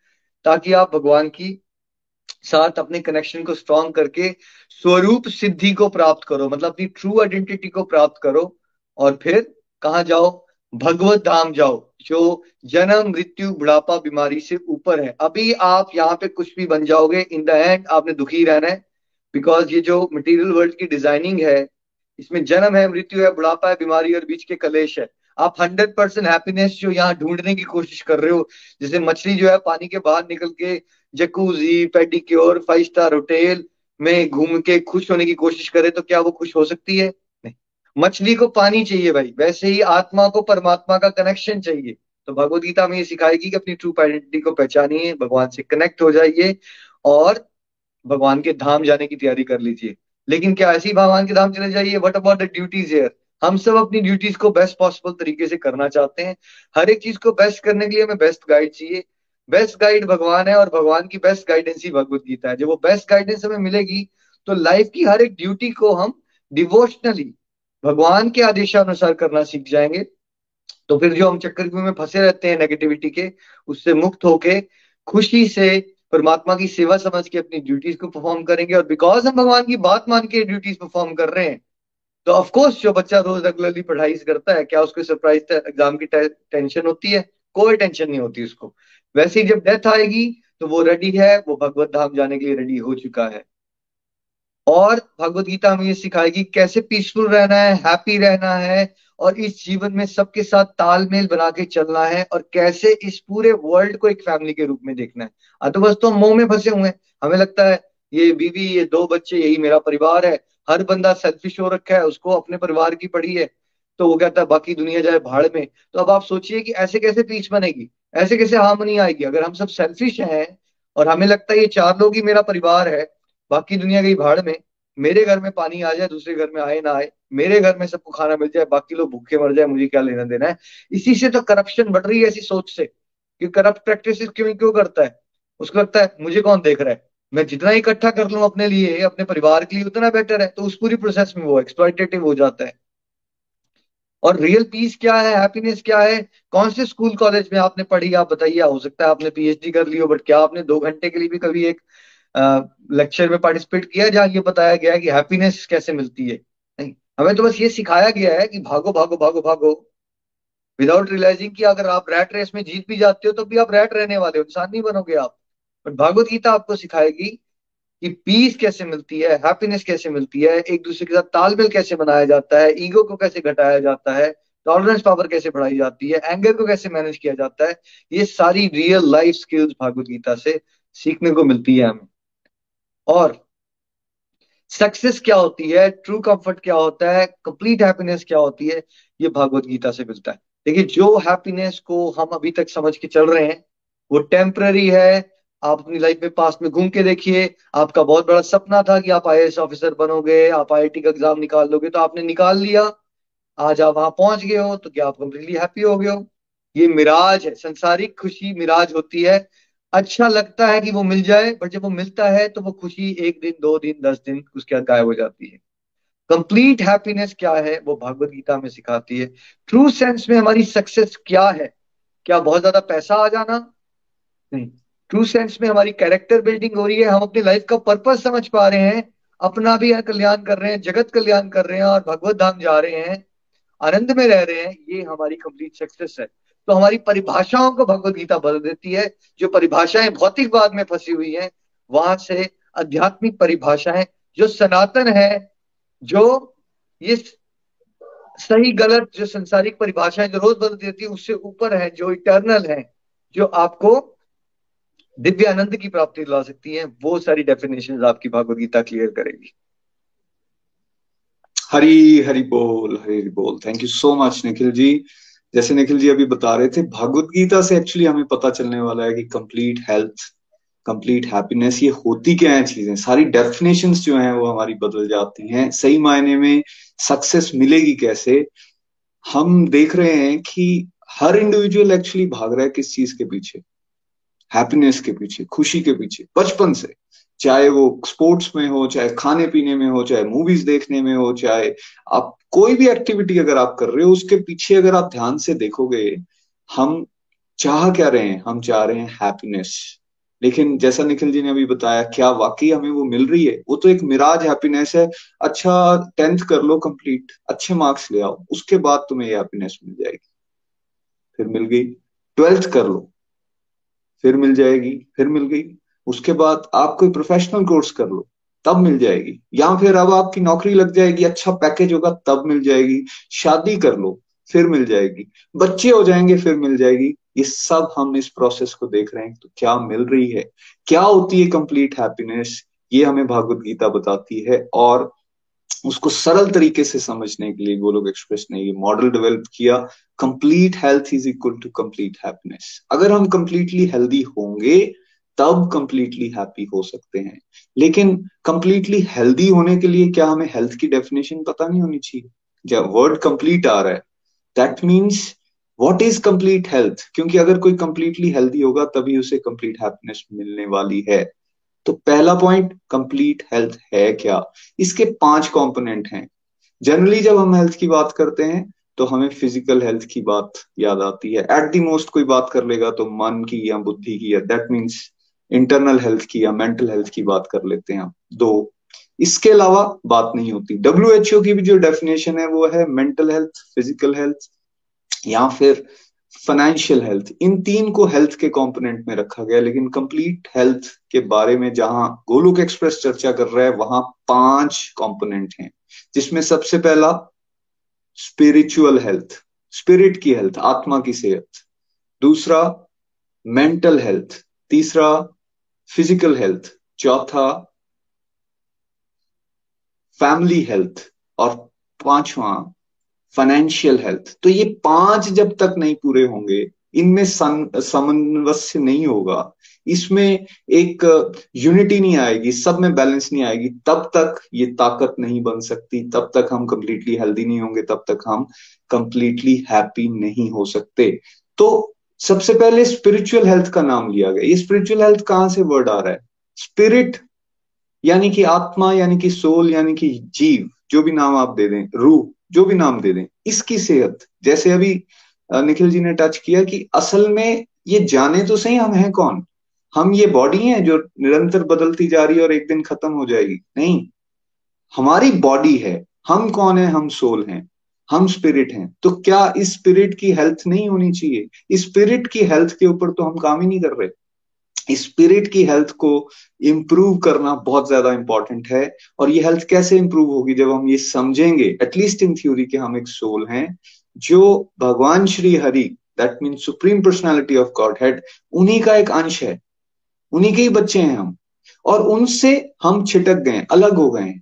ताकि आप भगवान की साथ अपने कनेक्शन को स्ट्रॉन्ग करके स्वरूप सिद्धि को प्राप्त करो मतलब अपनी ट्रू आइडेंटिटी को प्राप्त करो, और फिर कहा जाओ? भगवत धाम जाओ, जो जन्म, मृत्यु, बुढ़ापा, बीमारी से ऊपर है। अभी आप यहाँ पे कुछ भी बन जाओगे इन द एंड आपने दुखी रहना है बिकॉज़ ये जो मटेरियल वर्ल्ड की डिज़ाइनिंग है, इसमें जन्म है, मृत्यु है, बुढ़ापा है, बीमारी और बीच के कलेश है। आप हंड्रेड परसेंट हैप्पीनेस जो यहाँ ढूँढने की कोशिश कर रहे हो, जैसे मछली जो है पानी के बाहर निकल के jacuzzi pedicure five star hotel में घूम के खुश होने की कोशिश करे तो क्या वो खुश हो सकती है? मछली को पानी चाहिए भाई। वैसे ही आत्मा को परमात्मा का कनेक्शन चाहिए। तो भगवत गीता में ये सिखाएगी कि अपनी ट्रू आइडेंटिटी को पहचानिए, भगवान से कनेक्ट हो जाइए और भगवान के धाम जाने की तैयारी कर लीजिए। लेकिन क्या ऐसे ही भगवान के धाम चले जाइए? What about the duties here हम सब अपनी ड्यूटीज़ को बेस्ट पॉसिबल तरीके से करना चाहते हैं। हर एक चीज़ को बेस्ट करने के लिए हमें बेस्ट गाइड चाहिए। बेस्ट गाइड भगवान है और भगवान की बेस्ट गाइडेंस ही भगवत गीता है। जब वो बेस्ट गाइडेंस हमें मिलेगी तो लाइफ की हर एक ड्यूटी को हम डिवोशनली भगवान के आदेशानुसार करना सीख जाएँगे। तो फिर जो हम चक्रव्यूह में फंसे रहते हैं नेगेटिविटी के, उससे मुक्त होके खुशी से परमात्मा की सेवा समझ के अपनी ड्यूटीज़ को परफॉर्म करेंगे और बिकॉज़ हम भगवान की बात मान के ड्यूटीज़ परफॉर्म कर रहे हैं तो ऑफकोर्स जो बच्चा रोज रेगुलरली पढ़ाई करता है, क्या उसको सरप्राइज़ एग्ज़ाम की टेंशन होती है? कोई टेंशन नहीं होती उसको। वैसे ही जब डेथ आएगी तो वो रेडी है, वो भगवत धाम जाने के लिए रेडी हो चुका है। और भगवत गीता हमें ये सिखाएगी कैसे पीसफुल रहना है हैप्पी रहना है और इस जीवन में सबके साथ तालमेल बना के चलना है और कैसे इस पूरे वर्ल्ड को एक फैमिली के रूप में देखना है। हाँ तो बस तो मोह में फंसे हुए हैं। हमें लगता है ये बीवी, ये दो बच्चे, यही मेरा परिवार है। हर बंदा सेल्फिश हो रखा है, उसको अपने परिवार की पड़ी है। तो वो कहता है, बाकी दुनिया जाए भाड़ में। तो अब आप सोचिए कि ऐसे कैसे पीस बनेगी? ऐसे कैसे हार्मनी आएगी? अगर हम सब सेल्फिश हैं और हमें लगता है ये चार लोग ही मेरा परिवार है बाकी दुनिया गई भाड़ में मेरे घर में पानी आ जाए, दूसरे घर में आए, ना आए, मेरे घर में सबको खाना मिल जाए, बाकी लोग भूखे मर जाए, मुझे क्या लेना देना है? इसी से तो करप्शन बढ़ रही है ऐसी सोच से कि करप्ट प्रैक्टिस क्यों क्यों करता है? उसको लगता है, मुझे कौन देख रहा है? मैं जितना इकट्ठा कर लू अपने लिए, अपने परिवार के लिए, उतना बेटर है। तो उस पूरी प्रोसेस में वो एक्सप्लॉइटेटिव हो जाता है। और रियल पीस क्या है? हैप्पीनेस क्या है? कौन से स्कूल कॉलेज में आपने पढ़ी? आप बताइए, हो सकता है आपने पीएचडी कर ली हो बट क्या आपने दो घंटे के लिए भी कभी एक लेक्चर में पार्टिसिपेट किया जहाँ ये बताया गया है कि हैप्पीनेस कैसे मिलती है। नहीं, हमें तो बस ये सिखाया गया है कि भागो भागो भागो भागो। विदाउट रियलाइजिंग कि अगर आप रैट रेस में जीत भी जाते हो तो भी आप रैट रहने वाले हो, इंसान नहीं बनोगे आप। बट भागवत गीता आपको सिखाएगी कि पीस कैसे मिलती है हैप्पीनेस कैसे मिलती है, एक दूसरे के साथ तालमेल कैसे बनाया जाता है ईगो को कैसे घटाया जाता है टॉलरेंस पावर कैसे बढ़ाई जाती है एंगर को कैसे मैनेज किया जाता है, ये सारी real life skills Bhagavad Gita से सीखने को मिलती है हमें। और सक्सेस क्या होती है? ट्रू कंफर्ट क्या होता है? कंप्लीट हैप्पीनेस क्या होती है? ये भागवत गीता से मिलता है। देखिए, जो हैप्पीनेस को हम अभी तक समझ के चल रहे हैं, वो टेम्पररी है। आप अपनी लाइफ में पास में घूम के देखिए। आपका बहुत बड़ा सपना था कि आप आईएएस ऑफिसर बनोगे, आप आईआईटी का एग्ज़ाम निकाल लोगे तो आपने निकाल लिया। आज आप वहाँ पहुँच गए हो तो क्या आप कंप्लीटली हैप्पी हो गए हो? ये मिराज है, संसारिक खुशी मिराज होती है। अच्छा लगता है कि वो मिल जाए बट जब वो मिलता है तो वो खुशी एक दिन, दो दिन, दस दिन उसके बाद गायब हो जाती है। कंप्लीट हैप्पीनेस क्या है, वो भगवत गीता में सिखाती है। ट्रू सेंस में हमारी सक्सेस क्या है? क्या बहुत ज़्यादा पैसा आ जाना? नहीं। ट्रू सेंस में हमारी कैरेक्टर बिल्डिंग हो रही है, हम अपनी लाइफ का पर्पज समझ पा रहे हैं, अपना भी कल्याण कर रहे हैं, जगत कल्याण कर रहे हैं और भगवत धाम जा रहे हैं, आनंद में रह रहे हैं, ये हमारी कंप्लीट सक्सेस है। तो हमारी परिभाषाओं को भगवत गीता बदल देती है। जो परिभाषाएँ भौतिकवाद में फंसी हुई हैं, वहाँ से आध्यात्मिक परिभाषाएँ जो सनातन है, जो ये सही, गलत जो संसारिक परिभाषाएँ जो रोज बदल देती है, उससे ऊपर है, जो इटर्नल है, जो आपको दिव्य आनंद की प्राप्ति दिला सकती है, वो सारी डेफिनेशन आपकी भगवत गीता क्लियर करेगी। हरी हरी बोल हरी बोल। Thank you so much Nikhil ji. जैसे निखिल जी अभी बता रहे थे भगवत गीता से एक्चुअली हमें पता चलने वाला है कि कंप्लीट हेल्थ कंप्लीट हैप्पीनेस ये होती क्या है चीज़ें? सारी डेफिनेशन जो है वो हमारी बदल जाती हैं। सही मायने में सक्सेस मिलेगी कैसे? हम देख रहे हैं कि हर इंडिविजुअल एक्चुअली भाग रहा है किस चीज़ के पीछे। हैप्पीनेस के पीछे, खुशी के पीछे, बचपन से, चाहे वो स्पोर्ट्स में हो, चाहे खाने पीने में हो, चाहे मूवीज़ देखने में हो, चाहे आप कोई भी एक्टिविटी अगर आप कर रहे हो, उसके पीछे अगर आप ध्यान से देखोगे, हम चाह क्या रहे हैं? हम चाह रहे हैं हैप्पीनेस लेकिन जैसा निखिल जी ने अभी बताया, क्या वाकई हमें वो मिल रही है? वो तो एक मिराज हैप्पीनेस है। अच्छा टेंथ कर लो कंप्लीट अच्छे मार्क्स ले आओ, उसके बाद तुम्हें ये हैप्पीनेस मिल जाएगी। फिर मिल गई ट्वेल्थ कर लो। फिर मिल जाएगी, फिर मिल गई। उसके बाद आप कोई प्रोफेशनल कोर्स कर लो, तब मिल जाएगी। या फिर अब आपकी नौकरी लग जाएगी अच्छा पैकेज होगा, तब मिल जाएगी। शादी कर लो, फिर मिल जाएगी। बच्चे हो जाएँगे, फिर मिल जाएगी। ये सब हम इस प्रोसेस को देख रहे हैं तो क्या मिल रही है? क्या होती है कंप्लीट हैप्पीनेस ये हमें भागवत गीता बताती है और उसको सरल तरीके से समझने के लिए गोलोक एक्सप्रेस ने ये मॉडल डेवलप किया। Complete health is equal to complete happiness अगर हम कंप्लीटली हेल्दी होंगे, तब कंप्लीटली हैप्पी हो सकते हैं। लेकिन कंप्लीटली हेल्दी होने के लिए क्या हमें हेल्थ की डेफिनेशन पता नहीं होनी चाहिए? जब वर्ड कंप्लीट आ रहा है that means what is complete health क्योंकि अगर कोई कंप्लीटली हेल्दी होगा, तभी उसे कंप्लीट हैप्पीनेस मिलने वाली है। तो पहला पॉइंट कंप्लीट हेल्थ है क्या? इसके पाँच कंपोनेंट हैं। जनरली जब हम हेल्थ की बात करते हैं तो हमें फ़िज़िकल हेल्थ की बात याद आती है। एट दी मोस्ट कोई बात कर लेगा तो मन की या बुद्धि की, या दैट मीन्स इंटरनल हेल्थ की या मेंटल हेल्थ की बात कर लेते हैं दो, इसके अलावा बात नहीं होती। डब्ल्यूएचओ की भी जो डेफिनेशन है, वो है मेंटल हेल्थ फ़िज़िकल हेल्थ या फिर फाइनेंशियल हेल्थ इन तीन को हेल्थ के कंपोनेंट में रखा गया, लेकिन कंप्लीट हेल्थ के बारे में जहाँ गोलुक एक्सप्रेस चर्चा कर रहा है, वहाँ पाँच कंपोनेंट हैं, जिसमें सबसे पहला स्पिरिचुअल हेल्थ स्पिरिट की हेल्थ आत्मा की सेहत, दूसरा मेंटल हेल्थ तीसरा फ़िज़िकल हेल्थ चौथा फैमिली हेल्थ और पांचवा फाइनेंशियल हेल्थ तो ये पाँच जब तक नहीं पूरे होंगे, इनमें सामंजस्य नहीं होगा। इसमें एक यूनिटी नहीं आएगी, सब में बैलेंस नहीं आएगी। तब तक ये ताकत नहीं बन सकती, तब तक हम कंप्लीटली हेल्दी नहीं होंगे, तब तक हम कंप्लीटली हैप्पी नहीं हो सकते। तो सबसे पहले स्पिरिचुअल हेल्थ का नाम लिया गया। ये स्पिरिचुअल हेल्थ कहाँ से वर्ड आ रहा है? स्पिरिट यानी कि आत्मा, यानी कि सोल यानी कि जीव, जो भी नाम आप दे दें, रूह। जो भी नाम दे दें, इसकी सेहत। जैसे अभी निखिल जी ने टच किया कि असल में ये जाने तो सही हम हैं कौन? हम ये बॉडी है जो निरंतर बदलती जा रही है और एक दिन खत्म हो जाएगी। नहीं। हमारी बॉडी है। हम कौन है? हम सोल हैं। हम स्पिरिट हैं। तो क्या इस स्पिरिट की हेल्थ नहीं होनी चाहिए? इस स्पिरिट की हेल्थ के ऊपर तो हम काम ही नहीं कर रहे। स्पिरिट की हेल्थ को इम्प्रूव करना बहुत ज़्यादा इंपॉर्टेंट है और ये हेल्थ कैसे इंप्रूव होगी जब हम ये समझेंगे? एटलीस्ट इन थ्योरी के हम एक सोल हैं जो भगवान Shri Hari that mean supreme personality of godhead उन्हीं का एक अंश है। उन्हीं के ही बच्चे हैं हम। और उनसे हम छिटक गए, अलग हो गए।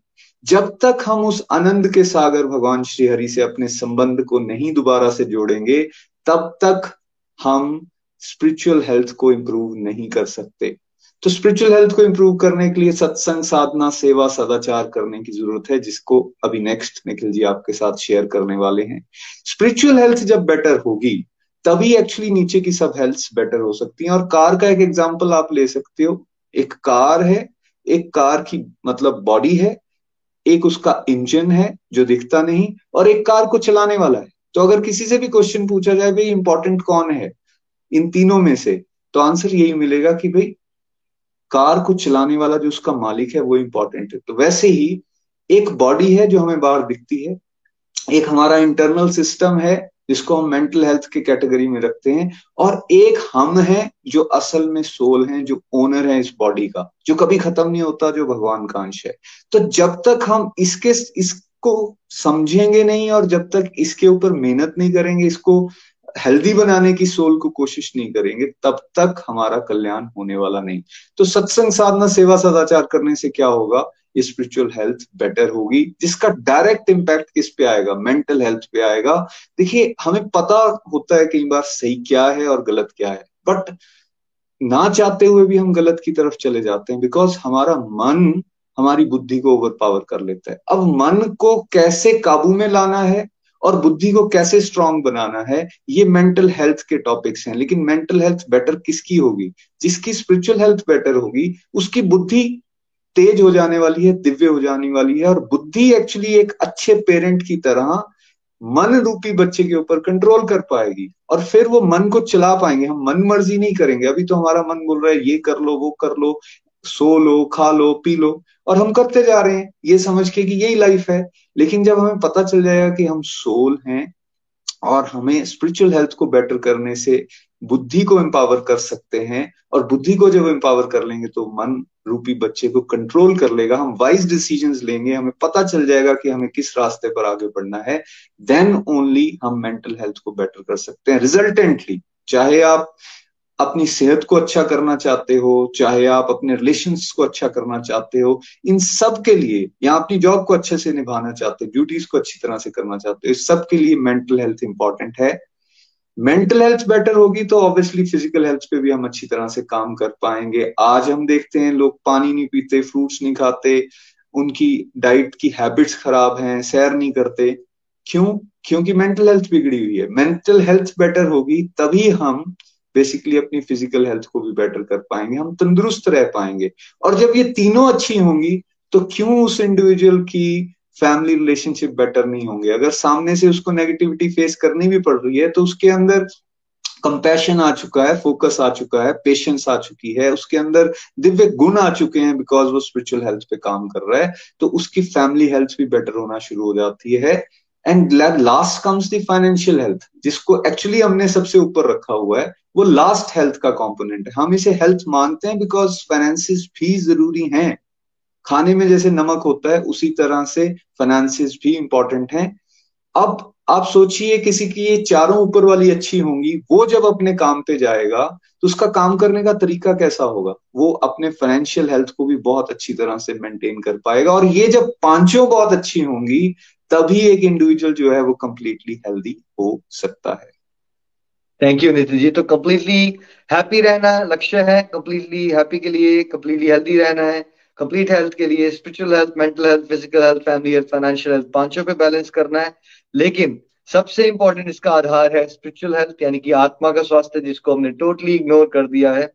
जब तक हम उस आनंद के सागर भगवान श्री हरि से अपने संबंध को नहीं दोबारा से जोड़ेंगे, तब तक हम स्पिरिचुअल हेल्थ को इंप्रूव नहीं कर सकते। तो स्पिरिचुअल हेल्थ को इंप्रूव करने के लिए सत्संग, साधना, सेवा, सदाचार करने की ज़रूरत है, जिसको अभी नेक्स्ट निखिल जी आपके साथ शेयर करने वाले हैं। स्पिरिचुअल हेल्थ जब बेटर होगी, तभी एक्चुअली नीचे की सब हेल्थ बेटर हो सकती है। और कार का एक एग्ज़ाम्पल आप ले सकते हो। एक कार है, एक कार की मतलब बॉडी है, एक उसका इंजन है, जो दिखता नहीं, और एक कार को चलाने वाला है। तो अगर किसी से भी क्वेश्चन पूछा जाए, भाई इंपॉर्टेंट कौन है? इन तीनों में से तो आंसर यही मिलेगा कि भाई, कार को चलाने वाला जो उसका मालिक है, वो इंपॉर्टेंट है। तो वैसे ही, एक बॉडी है जो हमें बाहर दिखती है। एक हमारा इंटरनल सिस्टम है, जिसको हम मेंटल हेल्थ के कैटेगरी में रखते हैं। और एक हम है, जो असल में सोल है, जो ओनर है इस बॉडी का, जो कभी खत्म नहीं होता, जो भगवान का अंश है। तो जब तक हम इसके, इसको समझेंगे नहीं, और जब तक इसके ऊपर मेहनत नहीं करेंगे, इसको हेल्दी बनाने की सोल को कोशिश नहीं करेंगे, तब तक हमारा कल्याण होने वाला नहीं। तो सत्संग साधना, सेवा सदाचार करने से क्या होगा? स्पिरिचुअल हेल्थ बेटर होगी, जिसका डायरेक्ट इम्पैक्ट किस पे आएगा? मेंटल हेल्थ पे आएगा। देखिए, हमें पता होता है कई बार सही क्या है और गलत क्या है बट ना चाहते हुए भी हम गलत की तरफ़ चले जाते हैं बिकॉज़ हमारा मन हमारी बुद्धि को ओवर पावर कर लेता है। अब मन को कैसे काबू में लाना है? और बुद्धि को कैसे स्ट्रांग बनाना है, ये मेंटल हेल्थ के टॉपिक्स हैं। लेकिन मेंटल हेल्थ बेटर किसकी होगी? जिसकी स्पिरिचुअल हेल्थ बेटर होगी, उसकी बुद्धि तेज हो जाने वाली है, दिव्य हो जाने वाली है। और बुद्धि एक्चुअली एक अच्छे पेरेंट की तरह मन रूपी बच्चे के ऊपर कंट्रोल कर पाएगी। और फिर वो मन को चला पाएँगे। हम मन मर्ज़ी नहीं करेंगे। अभी तो हमारा मन बोल रहा है, ये कर लो, वो कर लो, सो लो, खा लो, पी लो। और हम करते जा रहे हैं। ये समझ के कि यही लाइफ है। लेकिन जब हमें पता चल जाएगा कि हम सोल हैं और हमें स्पिरिचुअल हेल्थ को बेटर करने से बुद्धि को एम्पावर कर सकते हैं और बुद्धि को जब एम्पावर कर लेंगे तो मन रूपी बच्चे को कंट्रोल कर लेगा। हम वाइज डिसीज़न लेंगे। हमें पता चल जाएगा कि हमें किस रास्ते पर आगे बढ़ना है। देन ओनली हम मेंटल हेल्थ को बेटर कर सकते हैं। रिजल्टेंटली चाहे आप अपनी सेहत को अच्छा करना चाहते हो, चाहे आप अपने रिलेशंस को अच्छा करना चाहते हो, इन सब के लिए या अपनी जॉब को अच्छे से निभाना चाहते हो ड्यूटीज़ को अच्छी तरह से करना चाहते हो, इस सब के लिए मेंटल हेल्थ इंपॉर्टेंट है। मेंटल हेल्थ बेटर होगी तो ऑब्वियसली फ़िज़िकल हेल्थ पे भी हम अच्छी तरह से काम कर पाएँगे। आज हम देखते हैं लोग पानी नहीं पीते फ्रूट्स नहीं खाते, उनकी डाइट की हैबिट्स खराब हैं, सैर नहीं करते। क्यों? क्योंकि मेंटल हेल्थ बिगड़ी हुई है। मेंटल हेल्थ बेटर होगी, तभी हम बेसिकली अपनी फ़िज़िकल हेल्थ को भी बेटर कर पाएँगे, हम तंदुरुस्त रह पाएँगे। और जब ये तीनों अच्छी होंगी तो क्यों उस इंडिविजुअल की फैमिली रिलेशनशिप बेटर नहीं होंगे? अगर सामने से उसको नेगेटिविटी फेस करनी भी पड़ रही है तो उसके अंदर कंपैशन आ चुका है फोकस आ चुका है पेशेंस आ चुकी है, उसके अंदर दिव्य गुण आ चुके हैं बिकॉज़ वो स्पिरिचुअल हेल्थ पे काम कर रहा है तो उसकी फैमिली हेल्थ भी बेटर होना शुरू हो जाती है। And last comes the financial health जिसको एक्चुअली हमने सबसे ऊपर रखा हुआ है, वो लास्ट हेल्थ का कंपोनेंट है। हम इसे हेल्थ मानते हैं बिकॉज़ फाइनेंसिस भी ज़रूरी हैं। खाने में जैसे नमक होता है, उसी तरह से फाइनेंसिस भी इंपॉर्टेंट हैं। अब आप सोचिए किसी की ये चारों ऊपर वाली अच्छी होंगी, वो जब अपने काम पे जाएगा तो उसका काम करने का तरीका कैसा होगा? वो अपने फाइनेंशियल हेल्थ को भी बहुत अच्छी तरह से मेंटेन कर पाएगा। और ये जब पाँचों बहुत अच्छी होंगी तभी एक इंडिविजुअल जो है वो कंप्लीटली हेल्दी हो सकता है। थैंक यू नितिन जी तो कम्प्लीटली हैप्पी रहना लक्ष्य है। कंप्लीटली हैप्पी के लिए कम्प्लीटली हेल्दी रहना है। कंप्लीट हेल्थ के लिए spiritual health mental health physical health family health financial health पाँचों पे बैलेंस करना है। लेकिन सबसे इंपॉर्टेंट इसका आधार है स्पिरिचुअल हेल्थ यानी कि आत्मा का स्वास्थ्य, जिसको हमने टोटली इग्नोर कर दिया है।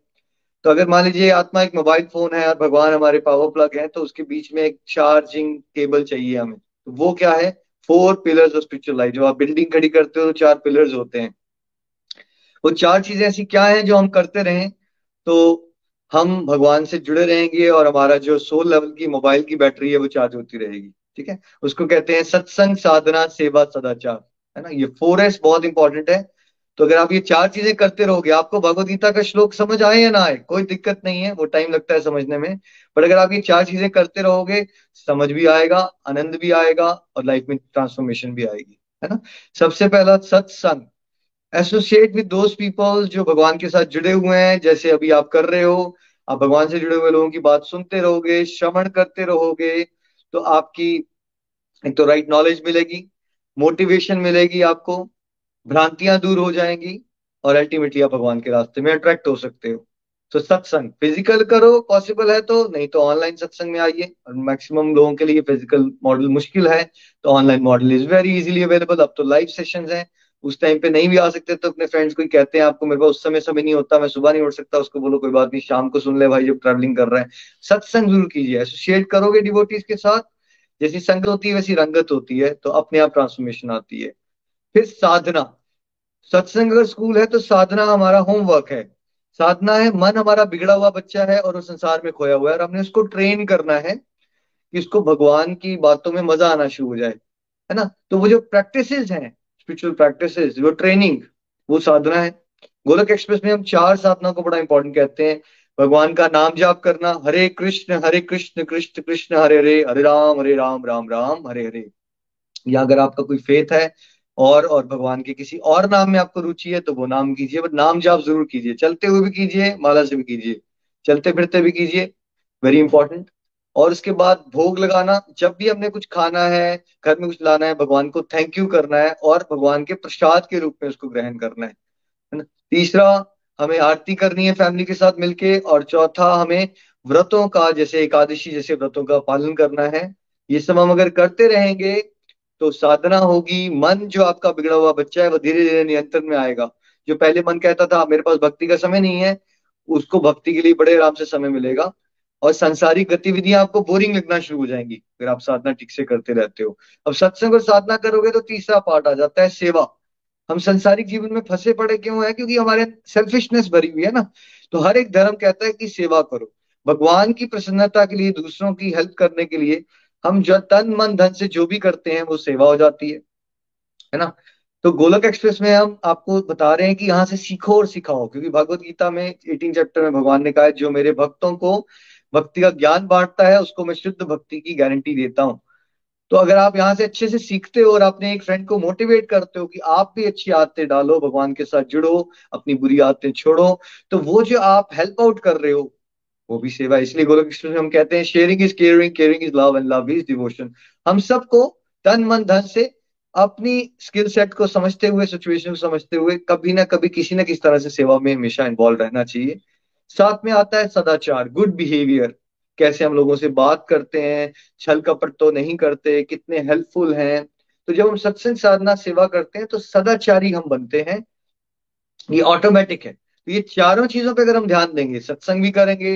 तो अगर मान लीजिए आत्मा एक मोबाइल फ़ोन है और भगवान हमारे पावर प्लग है तो उसके बीच में एक चार्जिंग केबल चाहिए हमें। तो वो क्या है? Four pillars of spiritual life जब आप बिल्डिंग खड़ी करते हो तो चार पिलर्स होते हैं। वो चार चीज़ें ऐसी क्या है जो हम करते रहें? तो हम भगवान से जुड़े रहेंगे और हमारा जो सोल लेवल की मोबाइल की बैटरी है वो चार्ज होती रहेगी। ठीक है? उसको कहते हैं सत्संग साधना सेवा सदाचार। है ना? ये फोर एस बहुत इंपॉर्टेंट है। तो अगर आप ये चार चीज़ें करते रहोगे, आपको भगवदगीता का श्लोक समझ आए या ना आए? कोई दिक्कत नहीं है, वो टाइम लगता है समझने में। पर अगर आप ये चार चीज़ें करते रहोगे, समझ भी आएगा, आनंद भी आएगा और लाइफ में ट्रांसफॉर्मेशन भी आएगी, है ना? सबसे पहला सत्संग। एसोसिएट विद दोज पीपल जो भगवान के साथ जुड़े हुए हैं, जैसे अभी आप कर रहे हो, आप भगवान से जुड़े हुए लोगों की बात सुनते रहोगे, श्रवण करते रहोगे तो आपकी एक तो राइट नॉलेज मिलेगी मोटिवेशन मिलेगी आपको भ्रांतियाँ दूर हो जाएँगी और अल्टीमेटली आप भगवान के रास्ते में अट्रैक्ट हो सकते हो। तो सत्संग फ़िज़िकल करो पॉसिबल है तो नहीं तो ऑनलाइन सत्संग में आइए। और मैक्सिमम लोगों के लिए फ़िज़िकल मॉडल मुश्किल है तो online model is very easily available अब तो लाइव सेशंस हैं, उस टाइम पे नहीं भी आ सकते तो अपने फ्रेंड्स को ही कहते हैं आपको, मेरे पास उस समय समय नहीं होता, मैं सुबह नहीं उठ सकता। उसको बोलो, कोई बात नहीं, शाम को सुन ले भाई जब ट्रैवलिंग कर रहे हैं। सत्संग ज़रूर कीजिए एसोसिएट करोगे डिवोटीज के साथ। जैसी संगत होती है, वैसी रंगत होती है तो अपने आप ट्रांसफॉर्मेशन आती है। फिर साधना। सत्संग अगर स्कूल है तो साधना हमारा होमवर्क है। साधना है, मन हमारा बिगड़ा हुआ बच्चा है और उस संसार में खोया हुआ है और हमने उसको ट्रेन करना है कि उसको भगवान की बातों में मज़ा आना शुरू हो जाए। है ना? तो वो जो प्रैक्टिस हैं स्पिरिचुअल प्रैक्टिस वो ट्रेनिंग वो साधना है। गोलक एक्सप्रेस में हम चार साधना को बड़ा इंपॉर्टेंट कहते हैं। भगवान का नाम जाप करना, हरे कृष्ण हरे कृष्ण कृष्ण कृष्ण, हरे हरे हरे राम हरे राम राम राम, हरे हरे। या अगर आपका कोई फेथ है और और भगवान के किसी और नाम में आपको रुचि है तो वो नाम कीजिए, बट नाम जाप ज़रूर कीजिए। चलते हुए भी कीजिए, माला से भी कीजिए। चलते फिरते भी कीजिए वेरी इंपॉर्टेंट और उसके बाद भोग लगाना, जब भी हमने कुछ खाना है, घर में कुछ लाना है, भगवान को थैंक यू करना है, और भगवान के प्रसाद के रूप में उसको ग्रहण करना है। ना? तीसरा, हमें आरती करनी है फैमिली के साथ मिलके, और चौथा, हमें व्रतों का, जैसे एकादशी जैसे व्रतों का पालन करना है। ये सब हम अगर करते रहेंगे तो साधना होगी, मन जो आपका बिगड़ा हुआ बच्चा है, वो धीरे धीरे नियंत्रण में आएगा। जो पहले मन कहता था, मेरे पास भक्ति का समय नहीं है, उसको भक्ति के लिए बड़े आराम से समय मिलेगा। और संसारिक गतिविधियाँ आपको बोरिंग लगना शुरू हो जाएँगी, अगर आप साधना ठीक से करते रहते हो। अब सत्संग और साधना करोगे तो तीसरा पार्ट आ जाता है, सेवा। हम संसारिक जीवन में फंसे पड़े क्यों है? क्योंकि हमारे सेल्फिशनेस भरी हुई है ना। तो हर एक धर्म कहता है कि सेवा करो। भगवान की प्रसन्नता के लिए, दूसरों की हेल्प करने के लिए हम जो तन मन धन से जो भी करते हैं, वो सेवा हो जाती है है ना? तो गोलक एक्सप्रेस में हम आपको बता रहे हैं कि यहाँ से सीखो और सिखाओ, क्योंकि भगवत गीता में एटीन चैप्टर में भगवान ने कहा है, जो मेरे भक्तों को, भक्ति का ज्ञान बांटता है, उसको मैं शुद्ध भक्ति की गारंटी देता हूँ। तो अगर आप यहाँ से अच्छे से सीखते हो और अपने एक फ्रेंड को मोटिवेट करते हो कि आप भी अच्छी आदतें डालो, भगवान के साथ जुड़ो, अपनी बुरी आदतें छोड़ो तो वो जो आप हेल्प आउट कर रहे हो वो भी सेवा। इसलिए गोलक में हम कहते हैं sharing is caring caring is love and love is devotion हम सबको तन, मन, धन से अपनी स्किल सेट को समझते हुए सिचुएशन को समझते हुए कभी ना कभी किसी ना किसी तरह से सेवा में हमेशा इन्वॉल्व रहना चाहिए। साथ में आता है सदाचार गुड बिहेवियर कैसे हम लोगों से बात करते हैं, छल कपट तो नहीं करते, कितने हेल्पफुल हैं। तो जब हम सत्संग साधना सेवा करते हैं तो सदाचारी हम बनते हैं। ये ऑटोमेटिक है। तो ये चारों चीज़ों पे अगर हम ध्यान देंगे, सत्संग भी करेंगे,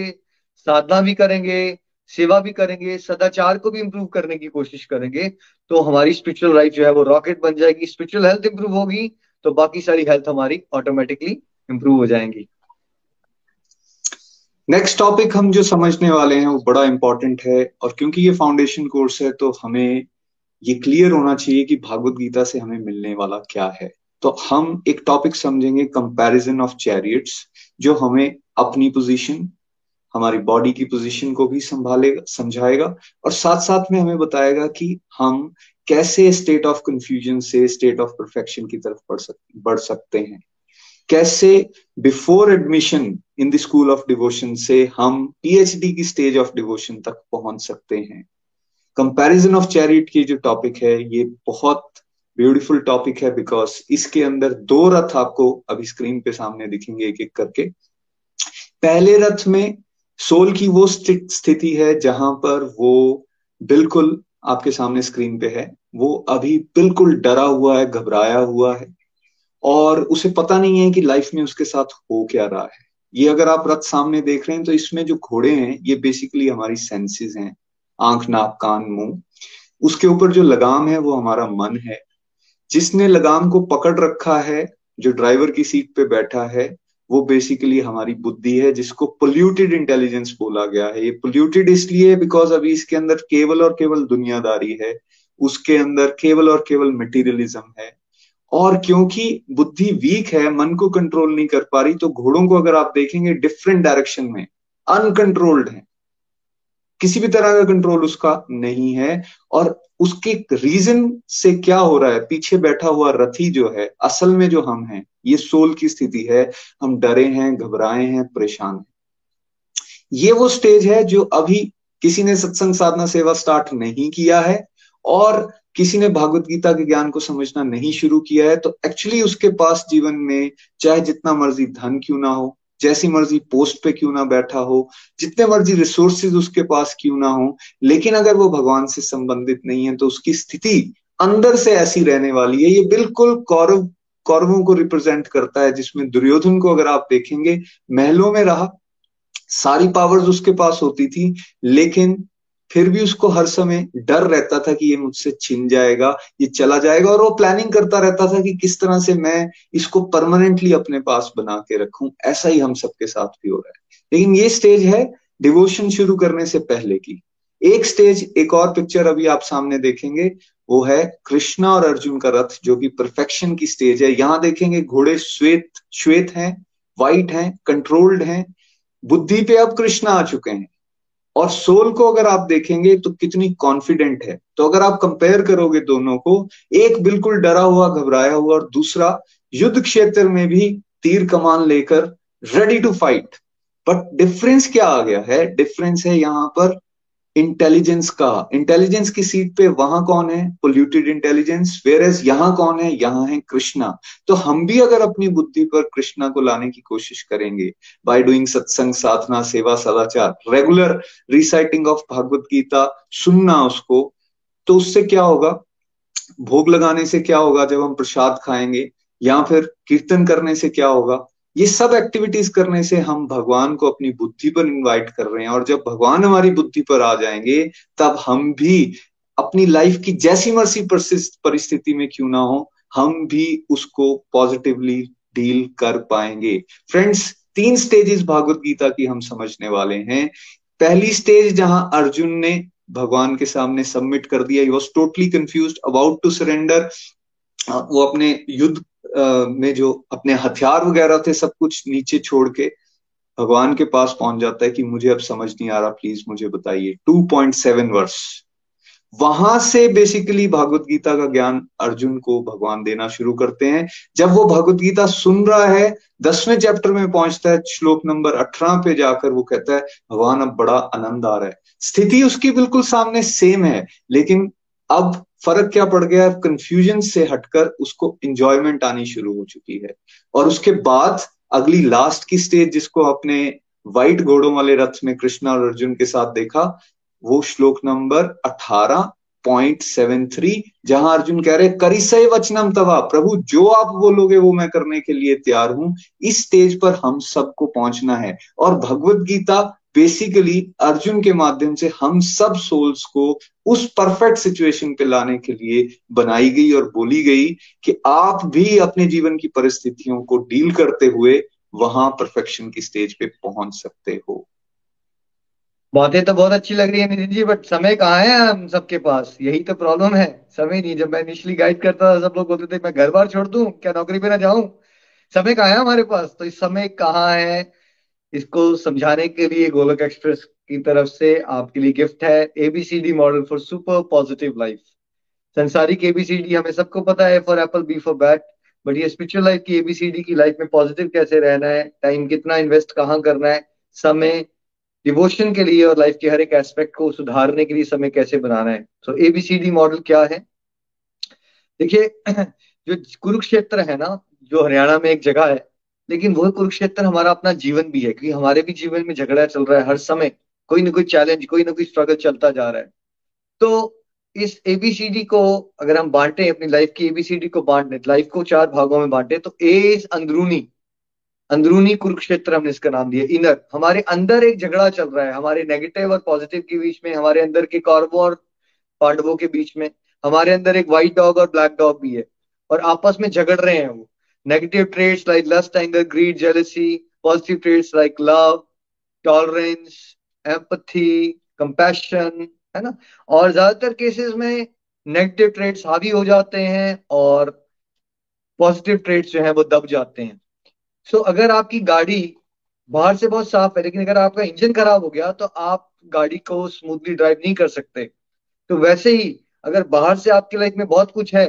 साधना भी करेंगे, सेवा भी करेंगे, सदाचार को भी इंप्रूव करने की कोशिश करेंगे तो हमारी स्पिरिचुअल लाइफ जो है वो रॉकेट बन जाएगी। स्पिरिचुअल हेल्थ इंप्रूव होगी तो बाकी सारी हेल्थ हमारी ऑटोमेटिकली इंप्रूव हो जाएँगी। नेक्स्ट टॉपिक हम जो समझने वाले हैं, वो बड़ा इंपॉर्टेंट है, और क्योंकि ये फाउंडेशन कोर्स है तो हमें ये क्लियर होना चाहिए कि भागवत गीता से हमें मिलने वाला क्या है। तो हम एक टॉपिक समझेंगे कंपैरिजन ऑफ़ चैरियट्स जो हमें अपनी पोजीशन हमारी बॉडी की पोजीशन को भी संभालेगा, समझाएगा और साथ साथ में हमें बताएगा कि हम कैसे स्टेट ऑफ़ कंफ्यूजन से स्टेट ऑफ़ परफेक्शन की तरफ़ बढ़ सकते बढ़ सकते हैं। कैसे before admission in the school of devotion से हम पीएचडी की स्टेज ऑफ़ डिवोशन तक पहुँच सकते हैं। कंपैरिजन ऑफ़ चैरिट की जो टॉपिक है, ये बहुत ब्यूटीफुल टॉपिक है बिकॉज़ इसके अंदर दो रथ आपको अभी स्क्रीन पे सामने दिखेंगे एक एक करके। पहले रथ में सोल की वो स्थिति है जहाँ पर वो बिल्कुल आपके सामने स्क्रीन पे है। वो अभी बिल्कुल डरा हुआ है, घबराया हुआ है और उसे पता नहीं है कि लाइफ में उसके साथ हो क्या रहा है। ये अगर आप रथ सामने देख रहे हैं तो इसमें जो घोड़े हैं, ये बेसिकली हमारी सेंसेस हैं, आँख, नाक, कान, मुँह। उसके ऊपर जो लगाम है वो हमारा मन है। जिसने लगाम को पकड़ रखा है, जो ड्राइवर की सीट पे बैठा है, वो बेसिकली हमारी बुद्धि है, जिसको पोल्यूटेड इंटेलिजेंस बोला गया है। ये पोल्यूटेड इसलिए बिकॉज़ अभी इसके अंदर केवल और केवल दुनियादारी है, उसके अंदर केवल और केवल मटेरियलिज्म है। और क्योंकि बुद्धि वीक है, मन को कंट्रोल नहीं कर पा रही तो घोड़ों को अगर आप देखेंगे डिफरेंट डायरेक्शन में अनकंट्रोल्ड है। किसी भी तरह का कंट्रोल उसका नहीं है। और उसके रीजन से क्या हो रहा है? पीछे बैठा हुआ रथी जो है, असल में जो हम हैं, ये सोल की स्थिति है। हम डरे हैं, घबराए हैं, परेशान हैं। ये वो स्टेज है जो अभी किसी ने सत्संग साधना सेवा स्टार्ट नहीं किया है और किसी ने भागवत गीता के ज्ञान को समझना नहीं शुरू किया है। तो एक्चुअली उसके पास जीवन में चाहे जितना मर्ज़ी धन क्यों ना हो जैसी मर्ज़ी पोस्ट पे क्यों ना बैठा हो, जितने मर्ज़ी रिसोर्सेज उसके पास क्यों ना हो, लेकिन अगर वो भगवान से संबंधित नहीं है तो उसकी स्थिति अंदर से ऐसी रहने वाली है। ये बिल्कुल कौरव, कौरवों को रिप्रेजेंट करता है, जिसमें दुर्योधन को अगर आप देखेंगे, महलों में रहा, सारी पावर्स उसके पास होती थी, लेकिन फिर भी उसको हर समय डर रहता था कि ये मुझसे छिन जाएगा, ये चला जाएगा और वो प्लानिंग करता रहता था कि किस तरह से मैं इसको परमानेंटली अपने पास बना के रखूँ। ऐसा ही हम सबके साथ भी हो रहा है। लेकिन ये स्टेज है डिवोशन शुरू करने से पहले की। एक स्टेज एक और पिक्चर अभी आप सामने देखेंगे, वो है कृष्णा और अर्जुन का रथ, जो कि परफेक्शन की स्टेज है। यहाँ देखेंगे घोड़े श्वेत श्वेत हैं व्हाइट हैं कंट्रोल्ड हैं। बुद्धि पे अब कृष्णा आ चुके हैं। और सोल को अगर आप देखेंगे तो कितनी कॉन्फिडेंट है। तो अगर आप कंपेयर करोगे दोनों को, एक बिल्कुल डरा हुआ, घबराया हुआ और दूसरा युद्ध क्षेत्र में भी तीर कमान लेकर ready to fight but difference क्या आ गया है? डिफरेंस है यहाँ पर इंटेलिजेंस का। इंटेलिजेंस की सीट पे वहाँ कौन है? पोल्यूटेड इंटेलिजेंस वेर एज यहाँ कौन है? यहाँ है कृष्णा। तो हम भी अगर अपनी बुद्धि पर कृष्णा को लाने की कोशिश करेंगे बाय डूइंग सत्संग साधना सेवा सदाचार regular reciting of Bhagavad Gita सुनना उसको तो उससे क्या होगा? भोग लगाने से क्या होगा जब हम प्रसाद खाएँगे या फिर कीर्तन करने से क्या होगा? ये सब एक्टिविटीज़ करने से हम भगवान को अपनी बुद्धि पर इनवाइट कर रहे हैं और जब भगवान हमारी बुद्धि पर आ जाएँगे, तब हम भी अपनी लाइफ की जैसी मर्सी परिस्थिति में क्यों ना हो, हम भी उसको पॉजिटिवली डील कर पाएँगे। फ्रेंड्स तीन स्टेजेस भागवत गीता की हम समझने वाले हैं। पहली स्टेज जहाँ अर्जुन ने भगवान के सामने सबमिट कर दिया he was totally confuse about to surrender वो अपने युद्ध में जो अपने हथियार वगैरह थे सब कुछ नीचे छोड़ के भगवान के पास पहुँच जाता है कि मुझे अब समझ नहीं आ रहा प्लीज़ मुझे बताइए। 2.7 वर्ष। वहाँ से बेसिकली भागवत गीता का ज्ञान अर्जुन को भगवान देना शुरू करते हैं। जब वो भगवत गीता सुन रहा है, दसवें चैप्टर में पहुँचता है, श्लोक नंबर अठारह पे जाकर वो कहता है, भगवान, अब बड़ा आनंद आ रहा है। स्थिति उसकी बिल्कुल सामने सेम है, लेकिन अब फ़र्क क्या पड़ गया? कंफ्यूजन से हटकर उसको इंजॉयमेंट आनी शुरू हो चुकी है। और उसके बाद अगली लास्ट की स्टेज जिसको अपने व्हाइट घोड़ों वाले रथ में कृष्णा और अर्जुन के साथ देखा, वो श्लोक नंबर अठारह पॉइंट सेवन थ्री, जहाँ अर्जुन कह रहे करी सही वचनम तवा, प्रभु, जो आप बोलोगे वो मैं करने के लिए तैयार हूँ। इस स्टेज पर हम सबको पहुँचना है। और भगवत गीता बेसिकली अर्जुन के माध्यम से हम सब सोल्स को उस परफेक्ट सिचुएशन पे लाने के लिए बनाई गई और बोली गई कि आप भी अपने जीवन की परिस्थितियों को डील करते हुए वहाँ परफेक्शन की स्टेज पे पहुँच सकते हो। बातें तो बहुत अच्छी लग रही है नितिन जी बट समय कहाँ है हम सबके पास? यही तो प्रॉब्लम है। समय नहीं, जब मैं इनिशियली गाइड करता था, सब लोग बोलते थे, मैं घर बार छोड़ दूँ? क्या नौकरी पे ना जाऊँ? समय कहाँ है हमारे पास? तो इस समय कहाँ है? इसको समझाने के लिए गोलक एक्सप्रेस की तरफ़ से आपके लिए गिफ्ट है ABCD model for super positive life संसारिक एबीसीडी हमें सबको पता है for apple B for bat but ये स्पिरिचुअल लाइफ की एबीसीडी की लाइफ में पॉजिटिव कैसे रहना है टाइम कितना इन्वेस्ट कहाँ करना है, समय डिवोशन के लिए और लाइफ के हर एक एस्पेक्ट को सुधारने के लिए समय कैसे बनाना है. सो एबीसीडी मॉडल क्या है? देखिए, जो कुरुक्षेत्र है ना, जो हरियाणा में एक जगह है लेकिन वह कुरुक्षेत्र हमारा अपना जीवन भी है, क्योंकि हमारे भी जीवन में झगड़ा चल रहा है हर समय, कोई ना कोई चैलेंज कोई ना कोई स्ट्रगल चलता जा रहा है। तो इस एबीसीडी को अगर हम बांटे, अपनी लाइफ की एबीसीडी को बांटे लाइफ को चार भागों में बांटे तो ए अंदरूनी अंदरूनी कुरुक्षेत्र हमने इसका नाम दिया इनर हमारे अंदर एक झगड़ा चल रहा है, हमारे नेगेटिव और पॉजिटिव के बीच में, हमारे अंदर के कौरवों और पांडवों के बीच में, हमारे अंदर एक व्हाइट डॉग और ब्लैक डॉग भी है, और आपस में झगड़ रहे हैं वो। Negative traits like lust, anger, greed, jealousy. Positive traits like love, tolerance, empathy, compassion, है ना? और ज़्यादातर केसेस में नेगेटिव ट्रेड्स हावी हो जाते हैं और पॉजिटिव ट्रेड्स जो है वो दब जाते हैं। सो so, अगर आपकी गाड़ी बाहर से बहुत साफ़ है लेकिन अगर आपका इंजन खराब हो गया तो आप गाड़ी को स्मूथली ड्राइव नहीं कर सकते। तो वैसे ही अगर बाहर से आपकी लाइफ में बहुत कुछ है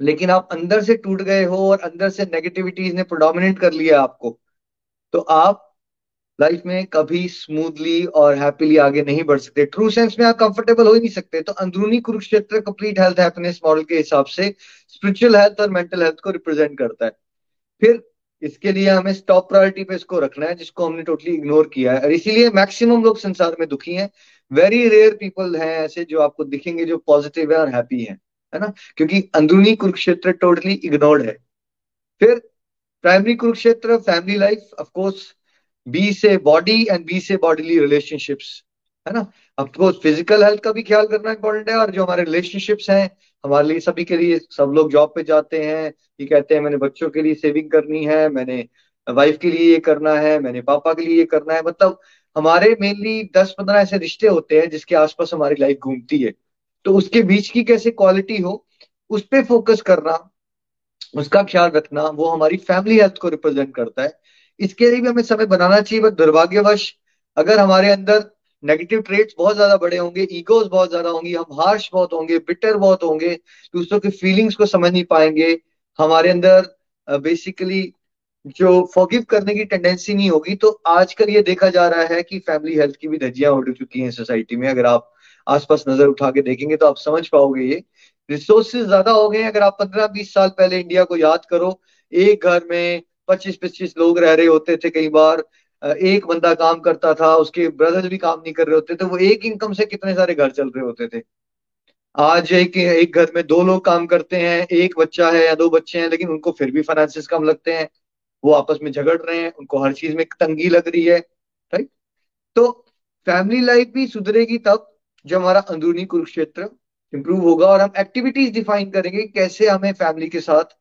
लेकिन आप अंदर से टूट गए हो और अंदर से नेगेटिविटीज ने प्रोडोमिनेट कर लिया आपको तो आप लाइफ में कभी स्मूथली और हैप्पीली आगे नहीं बढ़ सकते। ट्रू सेंस में आप कंफर्टेबल हो ही नहीं सकते। तो अंदरूनी Kurukshetra complete health happiness model के हिसाब से स्पिरिचुअल हेल्थ और मेंटल हेल्थ को रिप्रेजेंट करता है। फिर इसके लिए हमें टॉप प्रायोरिटी पे इसको रखना है, जिसको हमने टोटली इग्नोर किया है। और इसीलिए मैक्सिमम लोग संसार में दुखी हैं। वेरी रेयर पीपल हैं ऐसे जो आपको दिखेंगे जो पॉजिटिव है और हैप्पी है। है ना? क्योंकि अंदरूनी कुरुक्षेत्र टोटली इग्नोर्ड है। फिर primary Kurukshetra family life of course B से बॉडी एंड बी से बॉडीली रिलेशनशिप्स है ना? ऑफकोर्स फ़िज़िकल हेल्थ का भी ख्याल करना इंपॉर्टेंट है और जो हमारे रिलेशनशिप्स हैं, हमारे लिए सभी के लिए सब लोग जॉब पे जाते हैं, ये कहते हैं, मैंने बच्चों के लिए सेविंग करनी है, मैंने वाइफ के लिए ये करना है, मैंने पापा के लिए ये करना है। मतलब हमारे मेनली दस पंद्रह ऐसे रिश्ते होते हैं जिसके आसपास हमारी लाइफ घूमती है। तो उसके बीच की कैसे क्वालिटी हो, उस पर फोकस करना, उसका ख्याल रखना, वो हमारी फैमिली हेल्थ को रिप्रेजेंट करता है। इसके लिए भी हमें समय बनाना चाहिए बट दुर्भाग्यवश अगर हमारे अंदर नेगेटिव ट्रेट्स बहुत ज़्यादा बड़े होंगे ईगोज बहुत ज़्यादा होंगी, हम हार्श बहुत होंगे बिटर बहुत होंगे, दूसरों की फीलिंग्स को समझ नहीं पाएँगे, हमारे अंदर बेसिकली जो फॉगिव करने की टेंडेंसी नहीं होगी तो आजकल ये देखा जा रहा है कि फैमिली हेल्थ की भी धज्जियाँ उड़ चुकी हैं सोसाइटी में। अगर आप आसपास नज़र उठा के देखेंगे तो आप समझ पाओगे ये। रिसोर्सेज ज़्यादा हो गए अगर आप पंद्रह बीस साल पहले इंडिया को याद करो, एक घर में पच्चीस पच्चीस लोग रह रहे होते थे कई बार। एक बंदा काम करता था, उसके ब्रदर्स भी काम नहीं कर रहे होते थे, वो एक इनकम से कितने सारे घर चल रहे होते थे। आज एक एक घर में दो लोग काम करते हैं, एक बच्चा है या दो बच्चे हैं, लेकिन उनको फिर भी फाइनेंसिस कम लगते हैं। वो आपस में झगड़ रहे हैं, उनको हर चीज़ में तंगी लग रही है राइट तो फैमिली लाइफ भी सुधरेगी तब जब हमारा अंदरूनी कुरुक्षेत्र इंप्रूव होगा और हम एक्टिविटीज़ डिफाइन करेंगे कैसे हमें फैमिली के साथ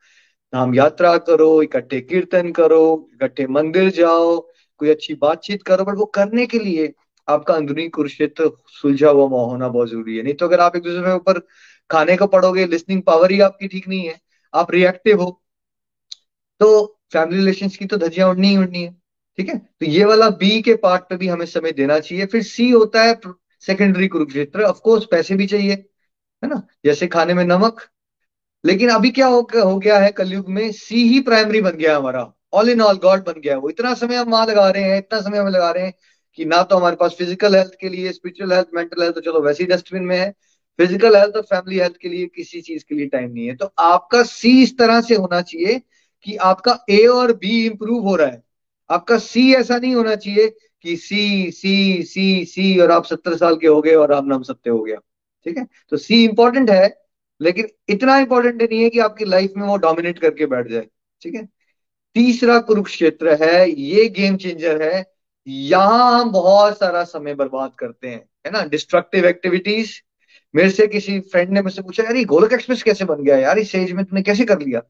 नाम यात्रा करो, इकट्ठे कीर्तन करो, इकट्ठे मंदिर जाओ, कोई अच्छी बातचीत करो बट वो करने के लिए आपका अंदरूनी कुरुक्षेत्र सुलझा हुआ होना बहुत ज़रूरी है। नहीं तो अगर आप एक दूसरे के ऊपर खाने को पढ़ोगे लिसनिंग पावर ही आपकी ठीक नहीं है, आप रिएक्टिव हो तो फैमिली रिलेशन की तो धजियाँ उड़नी ही उड़नी है, ठीक है? तो ये वाला बी के पार्ट पे भी हमें समय देना चाहिए। फिर सी होता है सेकेंडरी कुरुक्षेत्र ऑफकोर्स पैसे भी चाहिए है ना? जैसे खाने में नमक। लेकिन अभी क्या हो, हो गया है कलयुग में? सी ही प्राइमरी बन गया हमारा। ऑल इन ऑल गॉड बन गया है वो। इतना समय हम वहाँ लगा रहे हैं इतना समय हम लगा रहे हैं कि ना तो हमारे पास फ़िज़िकल हेल्थ के लिए स्पिरिचुअल हेल्थ मेंटल हेल्थ तो चलो वैसे ही डस्टबिन में है। फ़िज़िकल हेल्थ और फैमिली हेल्थ के लिए किसी चीज़ के लिए टाइम नहीं है। तो आपका सी इस तरह से होना चाहिए कि आपका ए और बी इंप्रूव हो रहा है। आपका सी ऐसा नहीं होना चाहिए कि सी सी सी सी और आप सत्तर साल के हो गए और आप नाम सत्य हो गया। ठीक है? तो सी इंपॉर्टेंट है, लेकिन इतना इंपॉर्टेंट नहीं है कि आपकी लाइफ में वो डोमिनेट करके बैठ जाए। ठीक है? तीसरा कुरुक्षेत्र है, ये गेम चेंजर है, यहाँ हम बहुत सारा समय बर्बाद करते हैं। है ना? डिस्ट्रक्टिव एक्टिविटीज़ मेरे से किसी फ्रेंड ने मुझसे पूछा यार ये गोलक एक्सप्रेस कैसे बन गया यार? इस एज में तुमने कैसे कर लिया?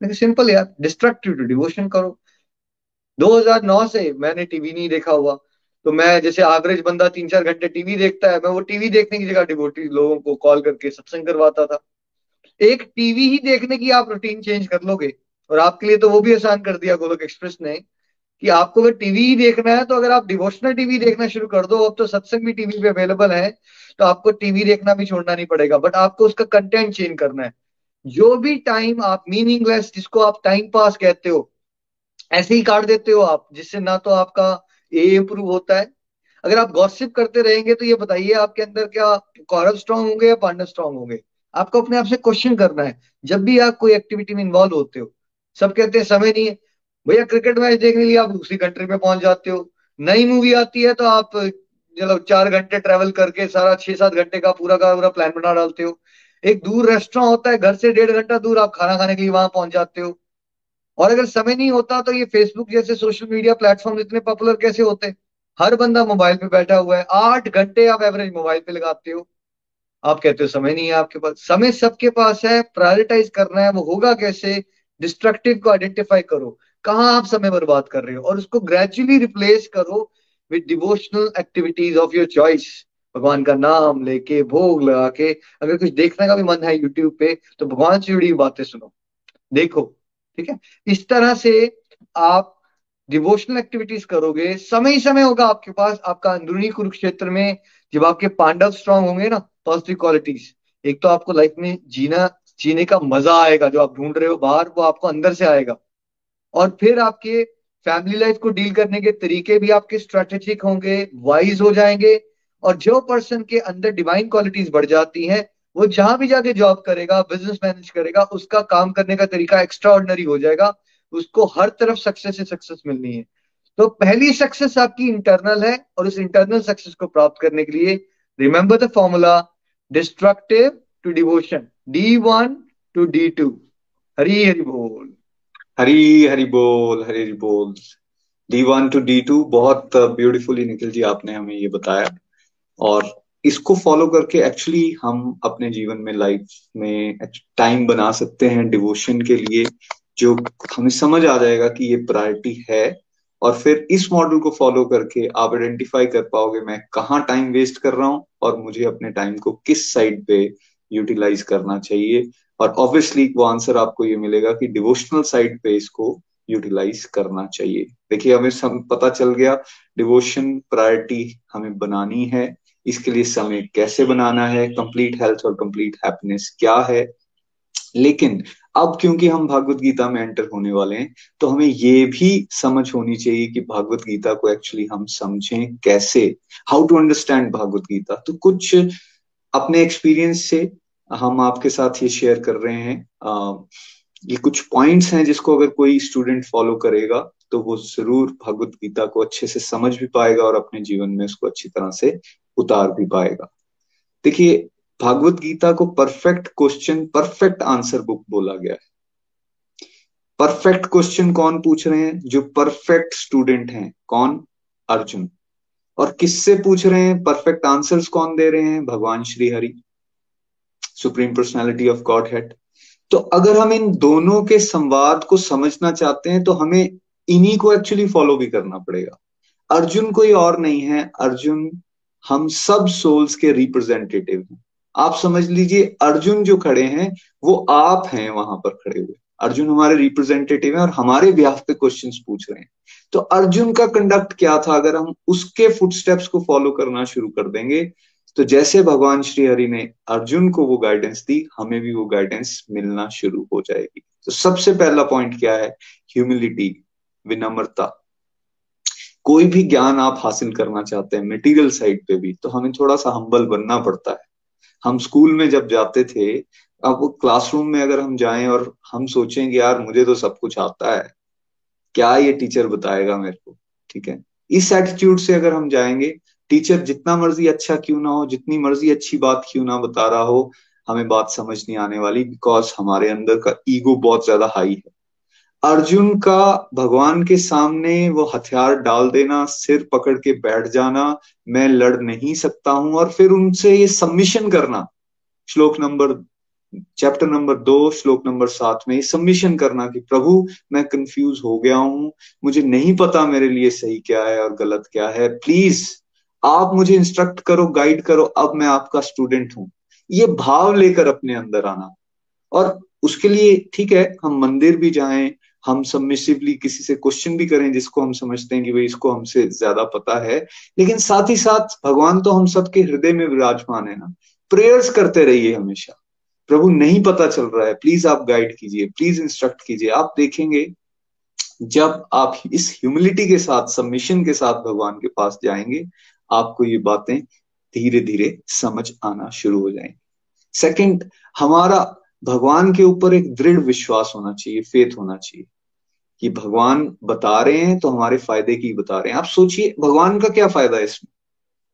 सिंपल यार डिस्ट्रक्टिव डिवोशन करो। 2009 से मैंने टीवी नहीं देखा हुआ। तो मैं जैसे एवरेज बंदा तीन चार घंटे टीवी देखता है, मैं वो टीवी देखने की जगह डिवोटी लोगों को कॉल करके सत्संग करवाता था। एक टीवी ही देखने की आप रूटीन चेंज कर लोगे, और आपके लिए तो वो भी आसान कर दिया गोलक एक्सप्रेस ने, कि आपको अगर टीवी ही देखना है तो अगर आप डिवोशनल टीवी देखना शुरू कर दो, अब तो सत्संग भी टीवी पे अवेलेबल है तो आपको टीवी देखना भी छोड़ना नहीं पड़ेगा बट आपको उसका कंटेंट चेंज करना है। जो भी टाइम आप मीनिंगलेस जिसको आप टाइम पास कहते हो ऐसे ही काट देते हो आप, जिससे ना तो आपका ए इंप्रूव होता है। अगर आप गॉसिप करते रहेंगे तो ये बताइए आपके अंदर क्या कौरव स्ट्रांग होंगे या पांडव स्ट्रांग होंगे? आपको अपने आप से क्वेश्चन करना है। जब भी आप कोई एक्टिविटी में इन्वॉल्व होते हो, सब कहते हैं, समय नहीं है। भैया क्रिकेट मैच देखने लिए आप दूसरी कंट्री में पहुँच जाते हो। नई मूवी आती है तो आप मतलब चार घंटे ट्रेवल करके सारा छह सात घंटे का पूरा का पूरा प्लान बना डालते हो। एक दूर रेस्टोरेंट होता है, घर से डेढ़ घंटा दूर आप खाना खाने के लिए वहाँ पहुँच जाते हो। और अगर समय नहीं होता तो ये फेसबुक जैसे सोशल मीडिया प्लेटफॉर्म इतने पॉपुलर कैसे होते? हर बंदा मोबाइल पे बैठा हुआ है। आठ घंटे आप एवरेज मोबाइल पे लगाते हो। आप कहते हो, समय नहीं है आपके पास। समय सबके पास है। प्रायोरिटाइज करना है। वो होगा कैसे? डिस्ट्रक्टिव को आइडेंटिफाई करो। कहाँ आप समय बर्बाद कर रहे हो? और उसको ग्रेजुअली रिप्लेस करो with devotional activities of your choice भगवान का नाम लेके, भोग लगा के। अगर कुछ देखने का भी मन है यूट्यूब पे तो भगवान से जुड़ी बातें सुनो। देखो ठीक है? इस तरह से आप डिवोशनल एक्टिविटीज़ करोगे, समय ही समय होगा आपके पास, आपका अंदरूनी कुरुक्षेत्र में जब आपके पांडव स्ट्रांग होंगे ना पॉजिटिव क्वालिटीज एक तो आपको लाइफ में जीना, जीने का मज़ा आएगा, जो आप ढूंढ रहे हो बाहर, वो आपको अंदर से आएगा। और फिर आपके फैमिली लाइफ को डील करने के तरीके भी आपके स्ट्रेटेजिक होंगे वाइज हो जाएँगे, और जो पर्सन के अंदर डिवाइन क्वालिटीज बढ़ जाती हैं वो जहाँ भी जाके जॉब करेगा बिज़नेस मैनेज करेगा, उसका काम करने का तरीका एक्स्ट्रा हो जाएगा। उसको हर तरफ़ सक्सेस से सक्सेस मिलनी है। तो पहली सक्सेस आपकी इंटरनल है और उस इंटरनल सक्सेस को प्राप्त करने के लिए remember the formula destructive to devotion D one to D two Hari Hari बोल। हरी हरि बोल, हरी हरि बोल। D one to D two बहुत ब्यूटीफुली निखिल जी आपने हमें ये बताया। और इसको फॉलो करके एक्चुअली हम अपने जीवन में लाइफ में टाइम बना सकते हैं डिवोशन के लिए जो हमें समझ आ जाएगा कि ये प्रायोरिटी है। और फिर इस मॉडल को फॉलो करके आप आइडेंटिफाई कर पाओगे मैं कहाँ टाइम वेस्ट कर रहा हूँ और मुझे अपने टाइम को किस साइड पे यूटिलाइज करना चाहिए। और ऑब्वियसली वो आंसर आपको ये मिलेगा कि डिवोशनल साइड पे इसको यूटिलाइज करना चाहिए। देखिए हमें सम, पता चल गया डिवोशन प्रायोरिटी हमें बनानी है। इसके लिए समय कैसे बनाना है? कंप्लीट हेल्थ और कंप्लीट हैप्पीनेस क्या है? लेकिन अब क्योंकि हम भागवत गीता में एंटर होने वाले हैं तो हमें ये भी समझ होनी चाहिए कि भागवत गीता को एक्चुअली हम समझें कैसे? How to understand Bhagavad Gita? तो कुछ अपने एक्सपीरियंस से हम आपके साथ ये शेयर कर रहे हैं। आ, ये कुछ पॉइंट्स हैं जिसको अगर कोई स्टूडेंट फॉलो करेगा तो वो ज़रूर भगवत गीता को अच्छे से समझ भी पाएगा और अपने जीवन में उसको अच्छी तरह से उतार भी पाएगा। देखिए, भागवत गीता को perfect question perfect answer book बोला गया है। परफेक्ट क्वेश्चन कौन पूछ रहे हैं? जो परफेक्ट स्टूडेंट हैं, कौन? अर्जुन। और किससे पूछ रहे हैं? परफेक्ट आंसर्स कौन दे रहे हैं? भगवान Shri Hari supreme personality of godhead तो अगर हम इन दोनों के संवाद को समझना चाहते हैं तो हमें इन्हीं को एक्चुअली फॉलो भी करना पड़ेगा। अर्जुन कोई और नहीं है। अर्जुन हम सब सोल्स के रिप्रेजेंटेटिव हैं। आप समझ लीजिए, अर्जुन जो खड़े हैं, वो आप हैं वहाँ पर खड़े हुए। अर्जुन हमारे रिप्रेजेंटेटिव हैं और हमारे ब्याह पे क्वेश्चन पूछ रहे हैं। तो अर्जुन का कंडक्ट क्या था? अगर हम उसके फुटस्टेप्स को फॉलो करना शुरू कर देंगे तो जैसे भगवान श्री हरि ने अर्जुन को वो गाइडेंस दी, हमें भी वो गाइडेंस मिलना शुरू हो जाएगी। तो सबसे पहला पॉइंट क्या है? ह्यूमिलिटी विनम्रता। कोई भी ज्ञान आप हासिल करना चाहते हैं मटेरियल साइड पे भी तो हमें थोड़ा सा हम्बल बनना पड़ता है। हम स्कूल में जब जाते थे, अब क्लासरूम में अगर हम जाएँ और हम सोचेंगे यार मुझे तो सब कुछ आता है, क्या ये टीचर बताएगा मेरे को? ठीक है? इस एटीट्यूड से अगर हम जाएँगे टीचर जितना मर्ज़ी अच्छा क्यों ना हो, जितनी मर्ज़ी अच्छी बात क्यों ना बता रहा हो, हमें बात समझ नहीं आने वाली बिकॉज़ हमारे अंदर का ईगो बहुत ज़्यादा हाई है। अर्जुन का भगवान के सामने वो हथियार डाल देना, सिर पकड़ के बैठ जाना, मैं लड़ नहीं सकता हूँ, और फिर उनसे ये सबमिशन करना। श्लोक नंबर चैप्टर नंबर दो, श्लोक नंबर सात में सबमिशन करना कि प्रभु, मैं कंफ्यूज हो गया हूँ, मुझे नहीं पता मेरे लिए सही क्या है और गलत क्या है। प्लीज़ आप मुझे इंस्ट्रक्ट करो गाइड करो, अब मैं आपका स्टूडेंट हूँ। ये भाव लेकर अपने अंदर आना। और उसके लिए, ठीक है, हम मंदिर भी जाएँ हम सबमिसिवली किसी से क्वेश्चन भी करें जिसको हम समझते हैं कि भाई इसको हमसे ज़्यादा पता है। लेकिन साथ ही साथ भगवान तो हम सबके हृदय में विराजमान है ना। प्रेयर्स करते रहिए हमेशा। प्रभु, नहीं पता चल रहा है। प्लीज़ आप गाइड कीजिए। प्लीज़ इंस्ट्रक्ट कीजिए। आप देखेंगे, जब आप इस ह्यूमिलिटी के साथ सबमिशन के साथ भगवान के पास जाएँगे, आपको ये बातें धीरे धीरे समझ आना शुरू हो जाएँगी। सेकंड हमारा भगवान के ऊपर एक दृढ़ विश्वास होना चाहिए फेथ होना चाहिए। कि भगवान बता रहे हैं तो हमारे फ़ायदे की बता रहे हैं। आप सोचिए, भगवान का क्या फ़ायदा है इसमें?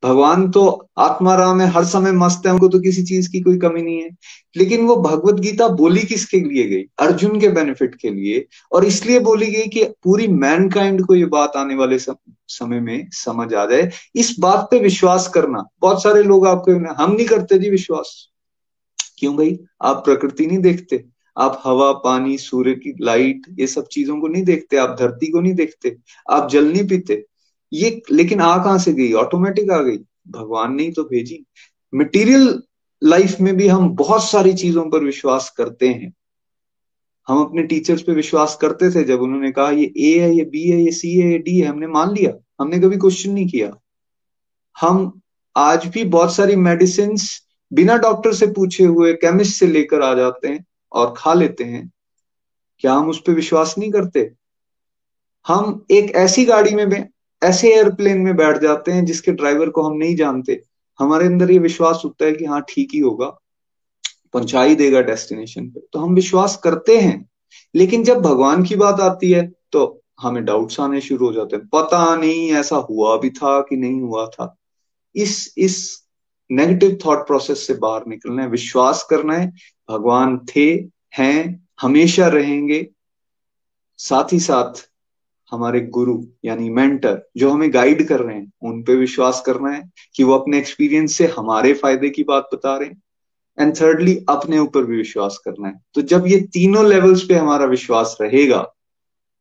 भगवान तो आत्मा राम है, हर समय मस्त है, उनको तो किसी चीज़ की कोई कमी नहीं है। लेकिन वो भगवत गीता बोली किसके लिए गई? अर्जुन के बेनिफिट के लिए। और इसलिए बोली गई कि पूरी मैनकाइंड को ये बात आने वाले समय में समझ आ जाए। इस बात पे विश्वास करना। बहुत सारे लोग आपको, हम नहीं करते जी विश्वास। क्यों भाई? आप प्रकृति नहीं देखते। आप हवा, पानी, सूर्य की लाइट, ये सब चीज़ों को नहीं देखते, आप धरती को नहीं देखते, आप जल नहीं पीते। ये, लेकिन आ कहाँ से गई? ऑटोमेटिक आ गई। भगवान ने ही तो भेजी। मटेरियल लाइफ में भी हम बहुत सारी चीज़ों पर विश्वास करते हैं। हम अपने टीचर्स पे विश्वास करते थे जब उन्होंने कहा, ये ए है, ये बी है, ये सी है, ये डी है। हमने मान लिया। हमने कभी क्वेश्चन नहीं किया। हम आज भी बहुत सारी मेडिसिन बिना डॉक्टर से पूछे हुए केमिस्ट से लेकर आ जाते हैं। और खा लेते हैं, क्या हम उस पर विश्वास नहीं करते? हम एक ऐसी गाड़ी में ऐसे एयरप्लेन में बैठ जाते हैं जिसके ड्राइवर को हम नहीं जानते। हमारे अंदर ये विश्वास होता है कि हाँ ठीक ही होगा। पहुँचा ही देगा डेस्टिनेशन पे। तो हम विश्वास करते हैं। लेकिन जब भगवान की बात आती है तो हमें डाउट्स आने शुरू हो जाते हैं। पता नहीं ऐसा हुआ भी था कि नहीं हुआ था। इस इस नेगेटिव थॉट प्रोसेस से बाहर निकलना है, विश्वास करना है, भगवान थे, हैं, हमेशा रहेंगे, साथ ही साथ हमारे गुरु यानी मेंटर जो हमें गाइड कर रहे हैं, उन पे विश्वास करना है कि वो अपने एक्सपीरियंस से हमारे फ़ायदे की बात बता रहे हैं। एंड थर्डली अपने ऊपर भी विश्वास करना है। तो जब ये तीनों लेवल्स पे हमारा विश्वास रहेगा,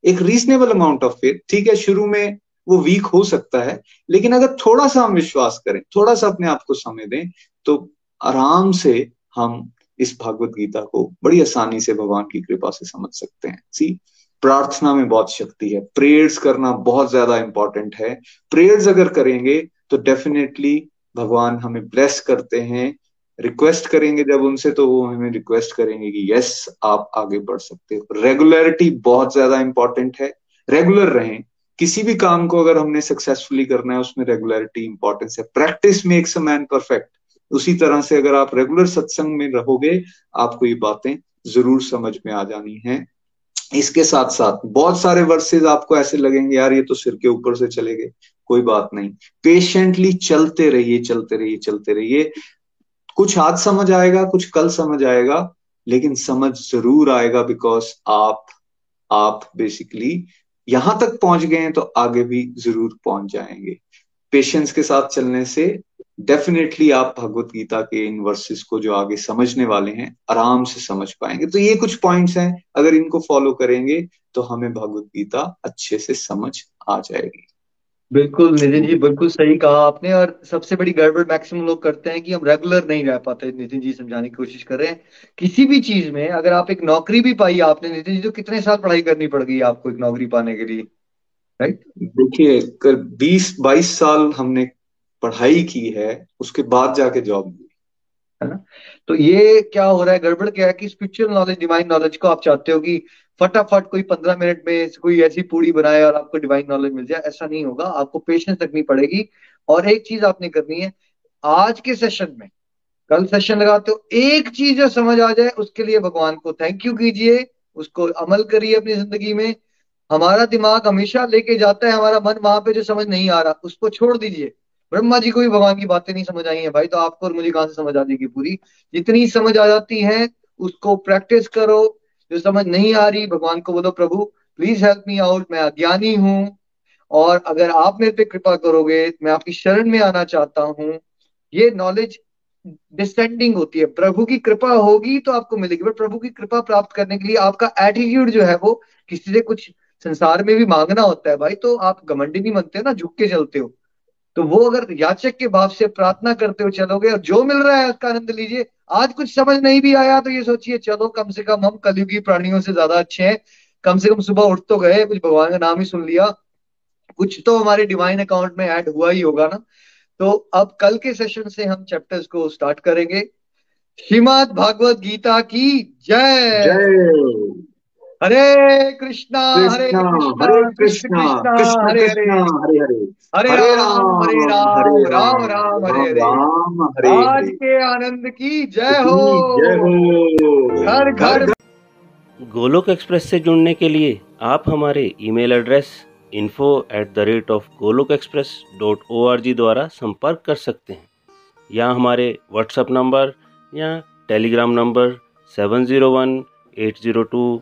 एक रीजनेबल अमाउंट ऑफ़ फेथ ठीक है, शुरू में वो वीक हो सकता है, लेकिन अगर थोड़ा सा हम विश्वास करें, थोड़ा सा अपने आप को समय दें तो आराम से हम इस भागवत गीता को बड़ी आसानी से भगवान की कृपा से समझ सकते हैं। सी प्रार्थना में बहुत शक्ति है। प्रेयर्स करना बहुत ज़्यादा इंपॉर्टेंट है। प्रेयर्स अगर करेंगे तो डेफिनेटली भगवान हमें ब्लेस करते हैं। रिक्वेस्ट करेंगे जब उनसे तो वो हमें रिक्वेस्ट करेंगे कि यस आप आगे बढ़ सकते हो। रेगुलरिटी बहुत ज़्यादा इंपॉर्टेंट है। रेगुलर रहें। किसी भी काम को अगर हमने सक्सेसफुली करना है, उसमें रेगुलरिटी इंपॉर्टेंस है। Practice makes a man perfect उसी तरह से अगर आप रेगुलर सत्संग में रहोगे, आपको ये बातें ज़रूर समझ में आ जानी है। इसके साथ साथ बहुत सारे वर्सेज आपको ऐसे लगेंगे, यार, ये तो सिर के ऊपर से चले गए। कोई बात नहीं। पेशेंटली चलते रहिए चलते रहिए चलते रहिए। कुछ आज समझ आएगा, कुछ कल समझ आएगा, लेकिन समझ ज़रूर आएगा बिकॉज़ आप आप बेसिकली यहाँ तक पहुँच गए हैं तो आगे भी ज़रूर पहुँच जाएँगे। पेशेंस के साथ चलने से डेफिनेटली आप भगवत गीता के इन वर्सेस को जो आगे समझने वाले हैं, आराम से समझ पाएँगे। तो ये कुछ पॉइंट्स हैं, अगर इनको फॉलो करेंगे तो हमें भगवत गीता अच्छे से समझ आ जाएगी। बिल्कुल नितिन जी बिल्कुल सही कहा आपने और सबसे बड़ी गड़बड़ मैक्सिमम लोग करते हैं कि हम रेगुलर नहीं रह पाते नितिन जी समझाने की कोशिश कर रहे हैं। किसी भी चीज़ में अगर आप एक नौकरी भी पाई आपने नितिन जी तो कितने साल पढ़ाई करनी पड़ गई आपको एक नौकरी पाने के लिए? राइट देखिए कर बीस बाईस साल हमने पढ़ाई की है उसके बाद जाके जॉब मिली। है ना? तो ये क्या हो रहा है? गड़बड़ क्या है कि स्पिरिचुअल नॉलेज डिवाइन नॉलेज को आप चाहते हो कि फटाफट कोई पंद्रह मिनट में कोई ऐसी पूरी बनाए और आपको डिवाइन नॉलेज मिल जाए, ऐसा नहीं होगा। आपको पेशेंस रखनी पड़ेगी। और एक चीज़ आपने करनी है, आज के सेशन में, कल सेशन लगाते हो, एक चीज़ जो समझ आ जाए, उसके लिए भगवान को थैंक यू कीजिए, उसको अमल करिए अपनी ज़िंदगी में। हमारा दिमाग हमेशा लेके जाता है, हमारा मन वहाँ पे जो समझ नहीं आ रहा, उसको छोड़ दीजिए। ब्रह्मा जी को भी भगवान की बातें नहीं समझ आई है भाई तो आपको और मुझे कहाँ से समझ आ जाएगी पूरी? जितनी समझ आ जाती है, उसको प्रैक्टिस करो जो समझ नहीं आ रही, भगवान को बोलो, प्रभु प्लीज़ हेल्प मी आउट मैं अज्ञानी हूँ और अगर आप मेरे पे कृपा करोगे, मैं आपकी शरण में आना चाहता हूँ। ये नॉलेज डिसेंडिंग होती है। प्रभु की कृपा होगी तो आपको मिलेगी बट प्रभु की कृपा प्राप्त करने के लिए आपका एटीट्यूड जो है वो किसी से कुछ संसार में भी मांगना होता है भाई तो आप घमंडी नहीं बनते ना, झुक के चलते हो। तो वो अगर याचक के भाव से प्रार्थना करते हुए चलोगे और जो मिल रहा है उसका आनंद लीजिए आज कुछ समझ नहीं भी आया तो ये सोचिए, चलो, कम से कम हम कलयुगी प्राणियों से ज़्यादा अच्छे हैं। कम से कम सुबह उठ तो गए, कुछ भगवान का नाम ही सुन लिया। कुछ तो हमारे डिवाइन अकाउंट में ऐड हुआ ही होगा ना। तो अब कल के सेशन से हम चैप्टर्स को स्टार्ट करेंगे। श्रीमद भागवत गीता की जय। जय। हरे कृष्णा हरे कृष्णा हरे कृष्णा कृष्ण हरे हरे। हरे हरे। हरे राम हरे राम राम राम हरे हरे। आज के आनंद की जय हो। जय हो। घर घर। गोलोक एक्सप्रेस से जुड़ने के लिए आप हमारे email address info at the rate of Golok express dot O R G द्वारा संपर्क कर सकते हैं। या हमारे व्हाट्सएप नंबर या Telegram number seven zero one eight zero two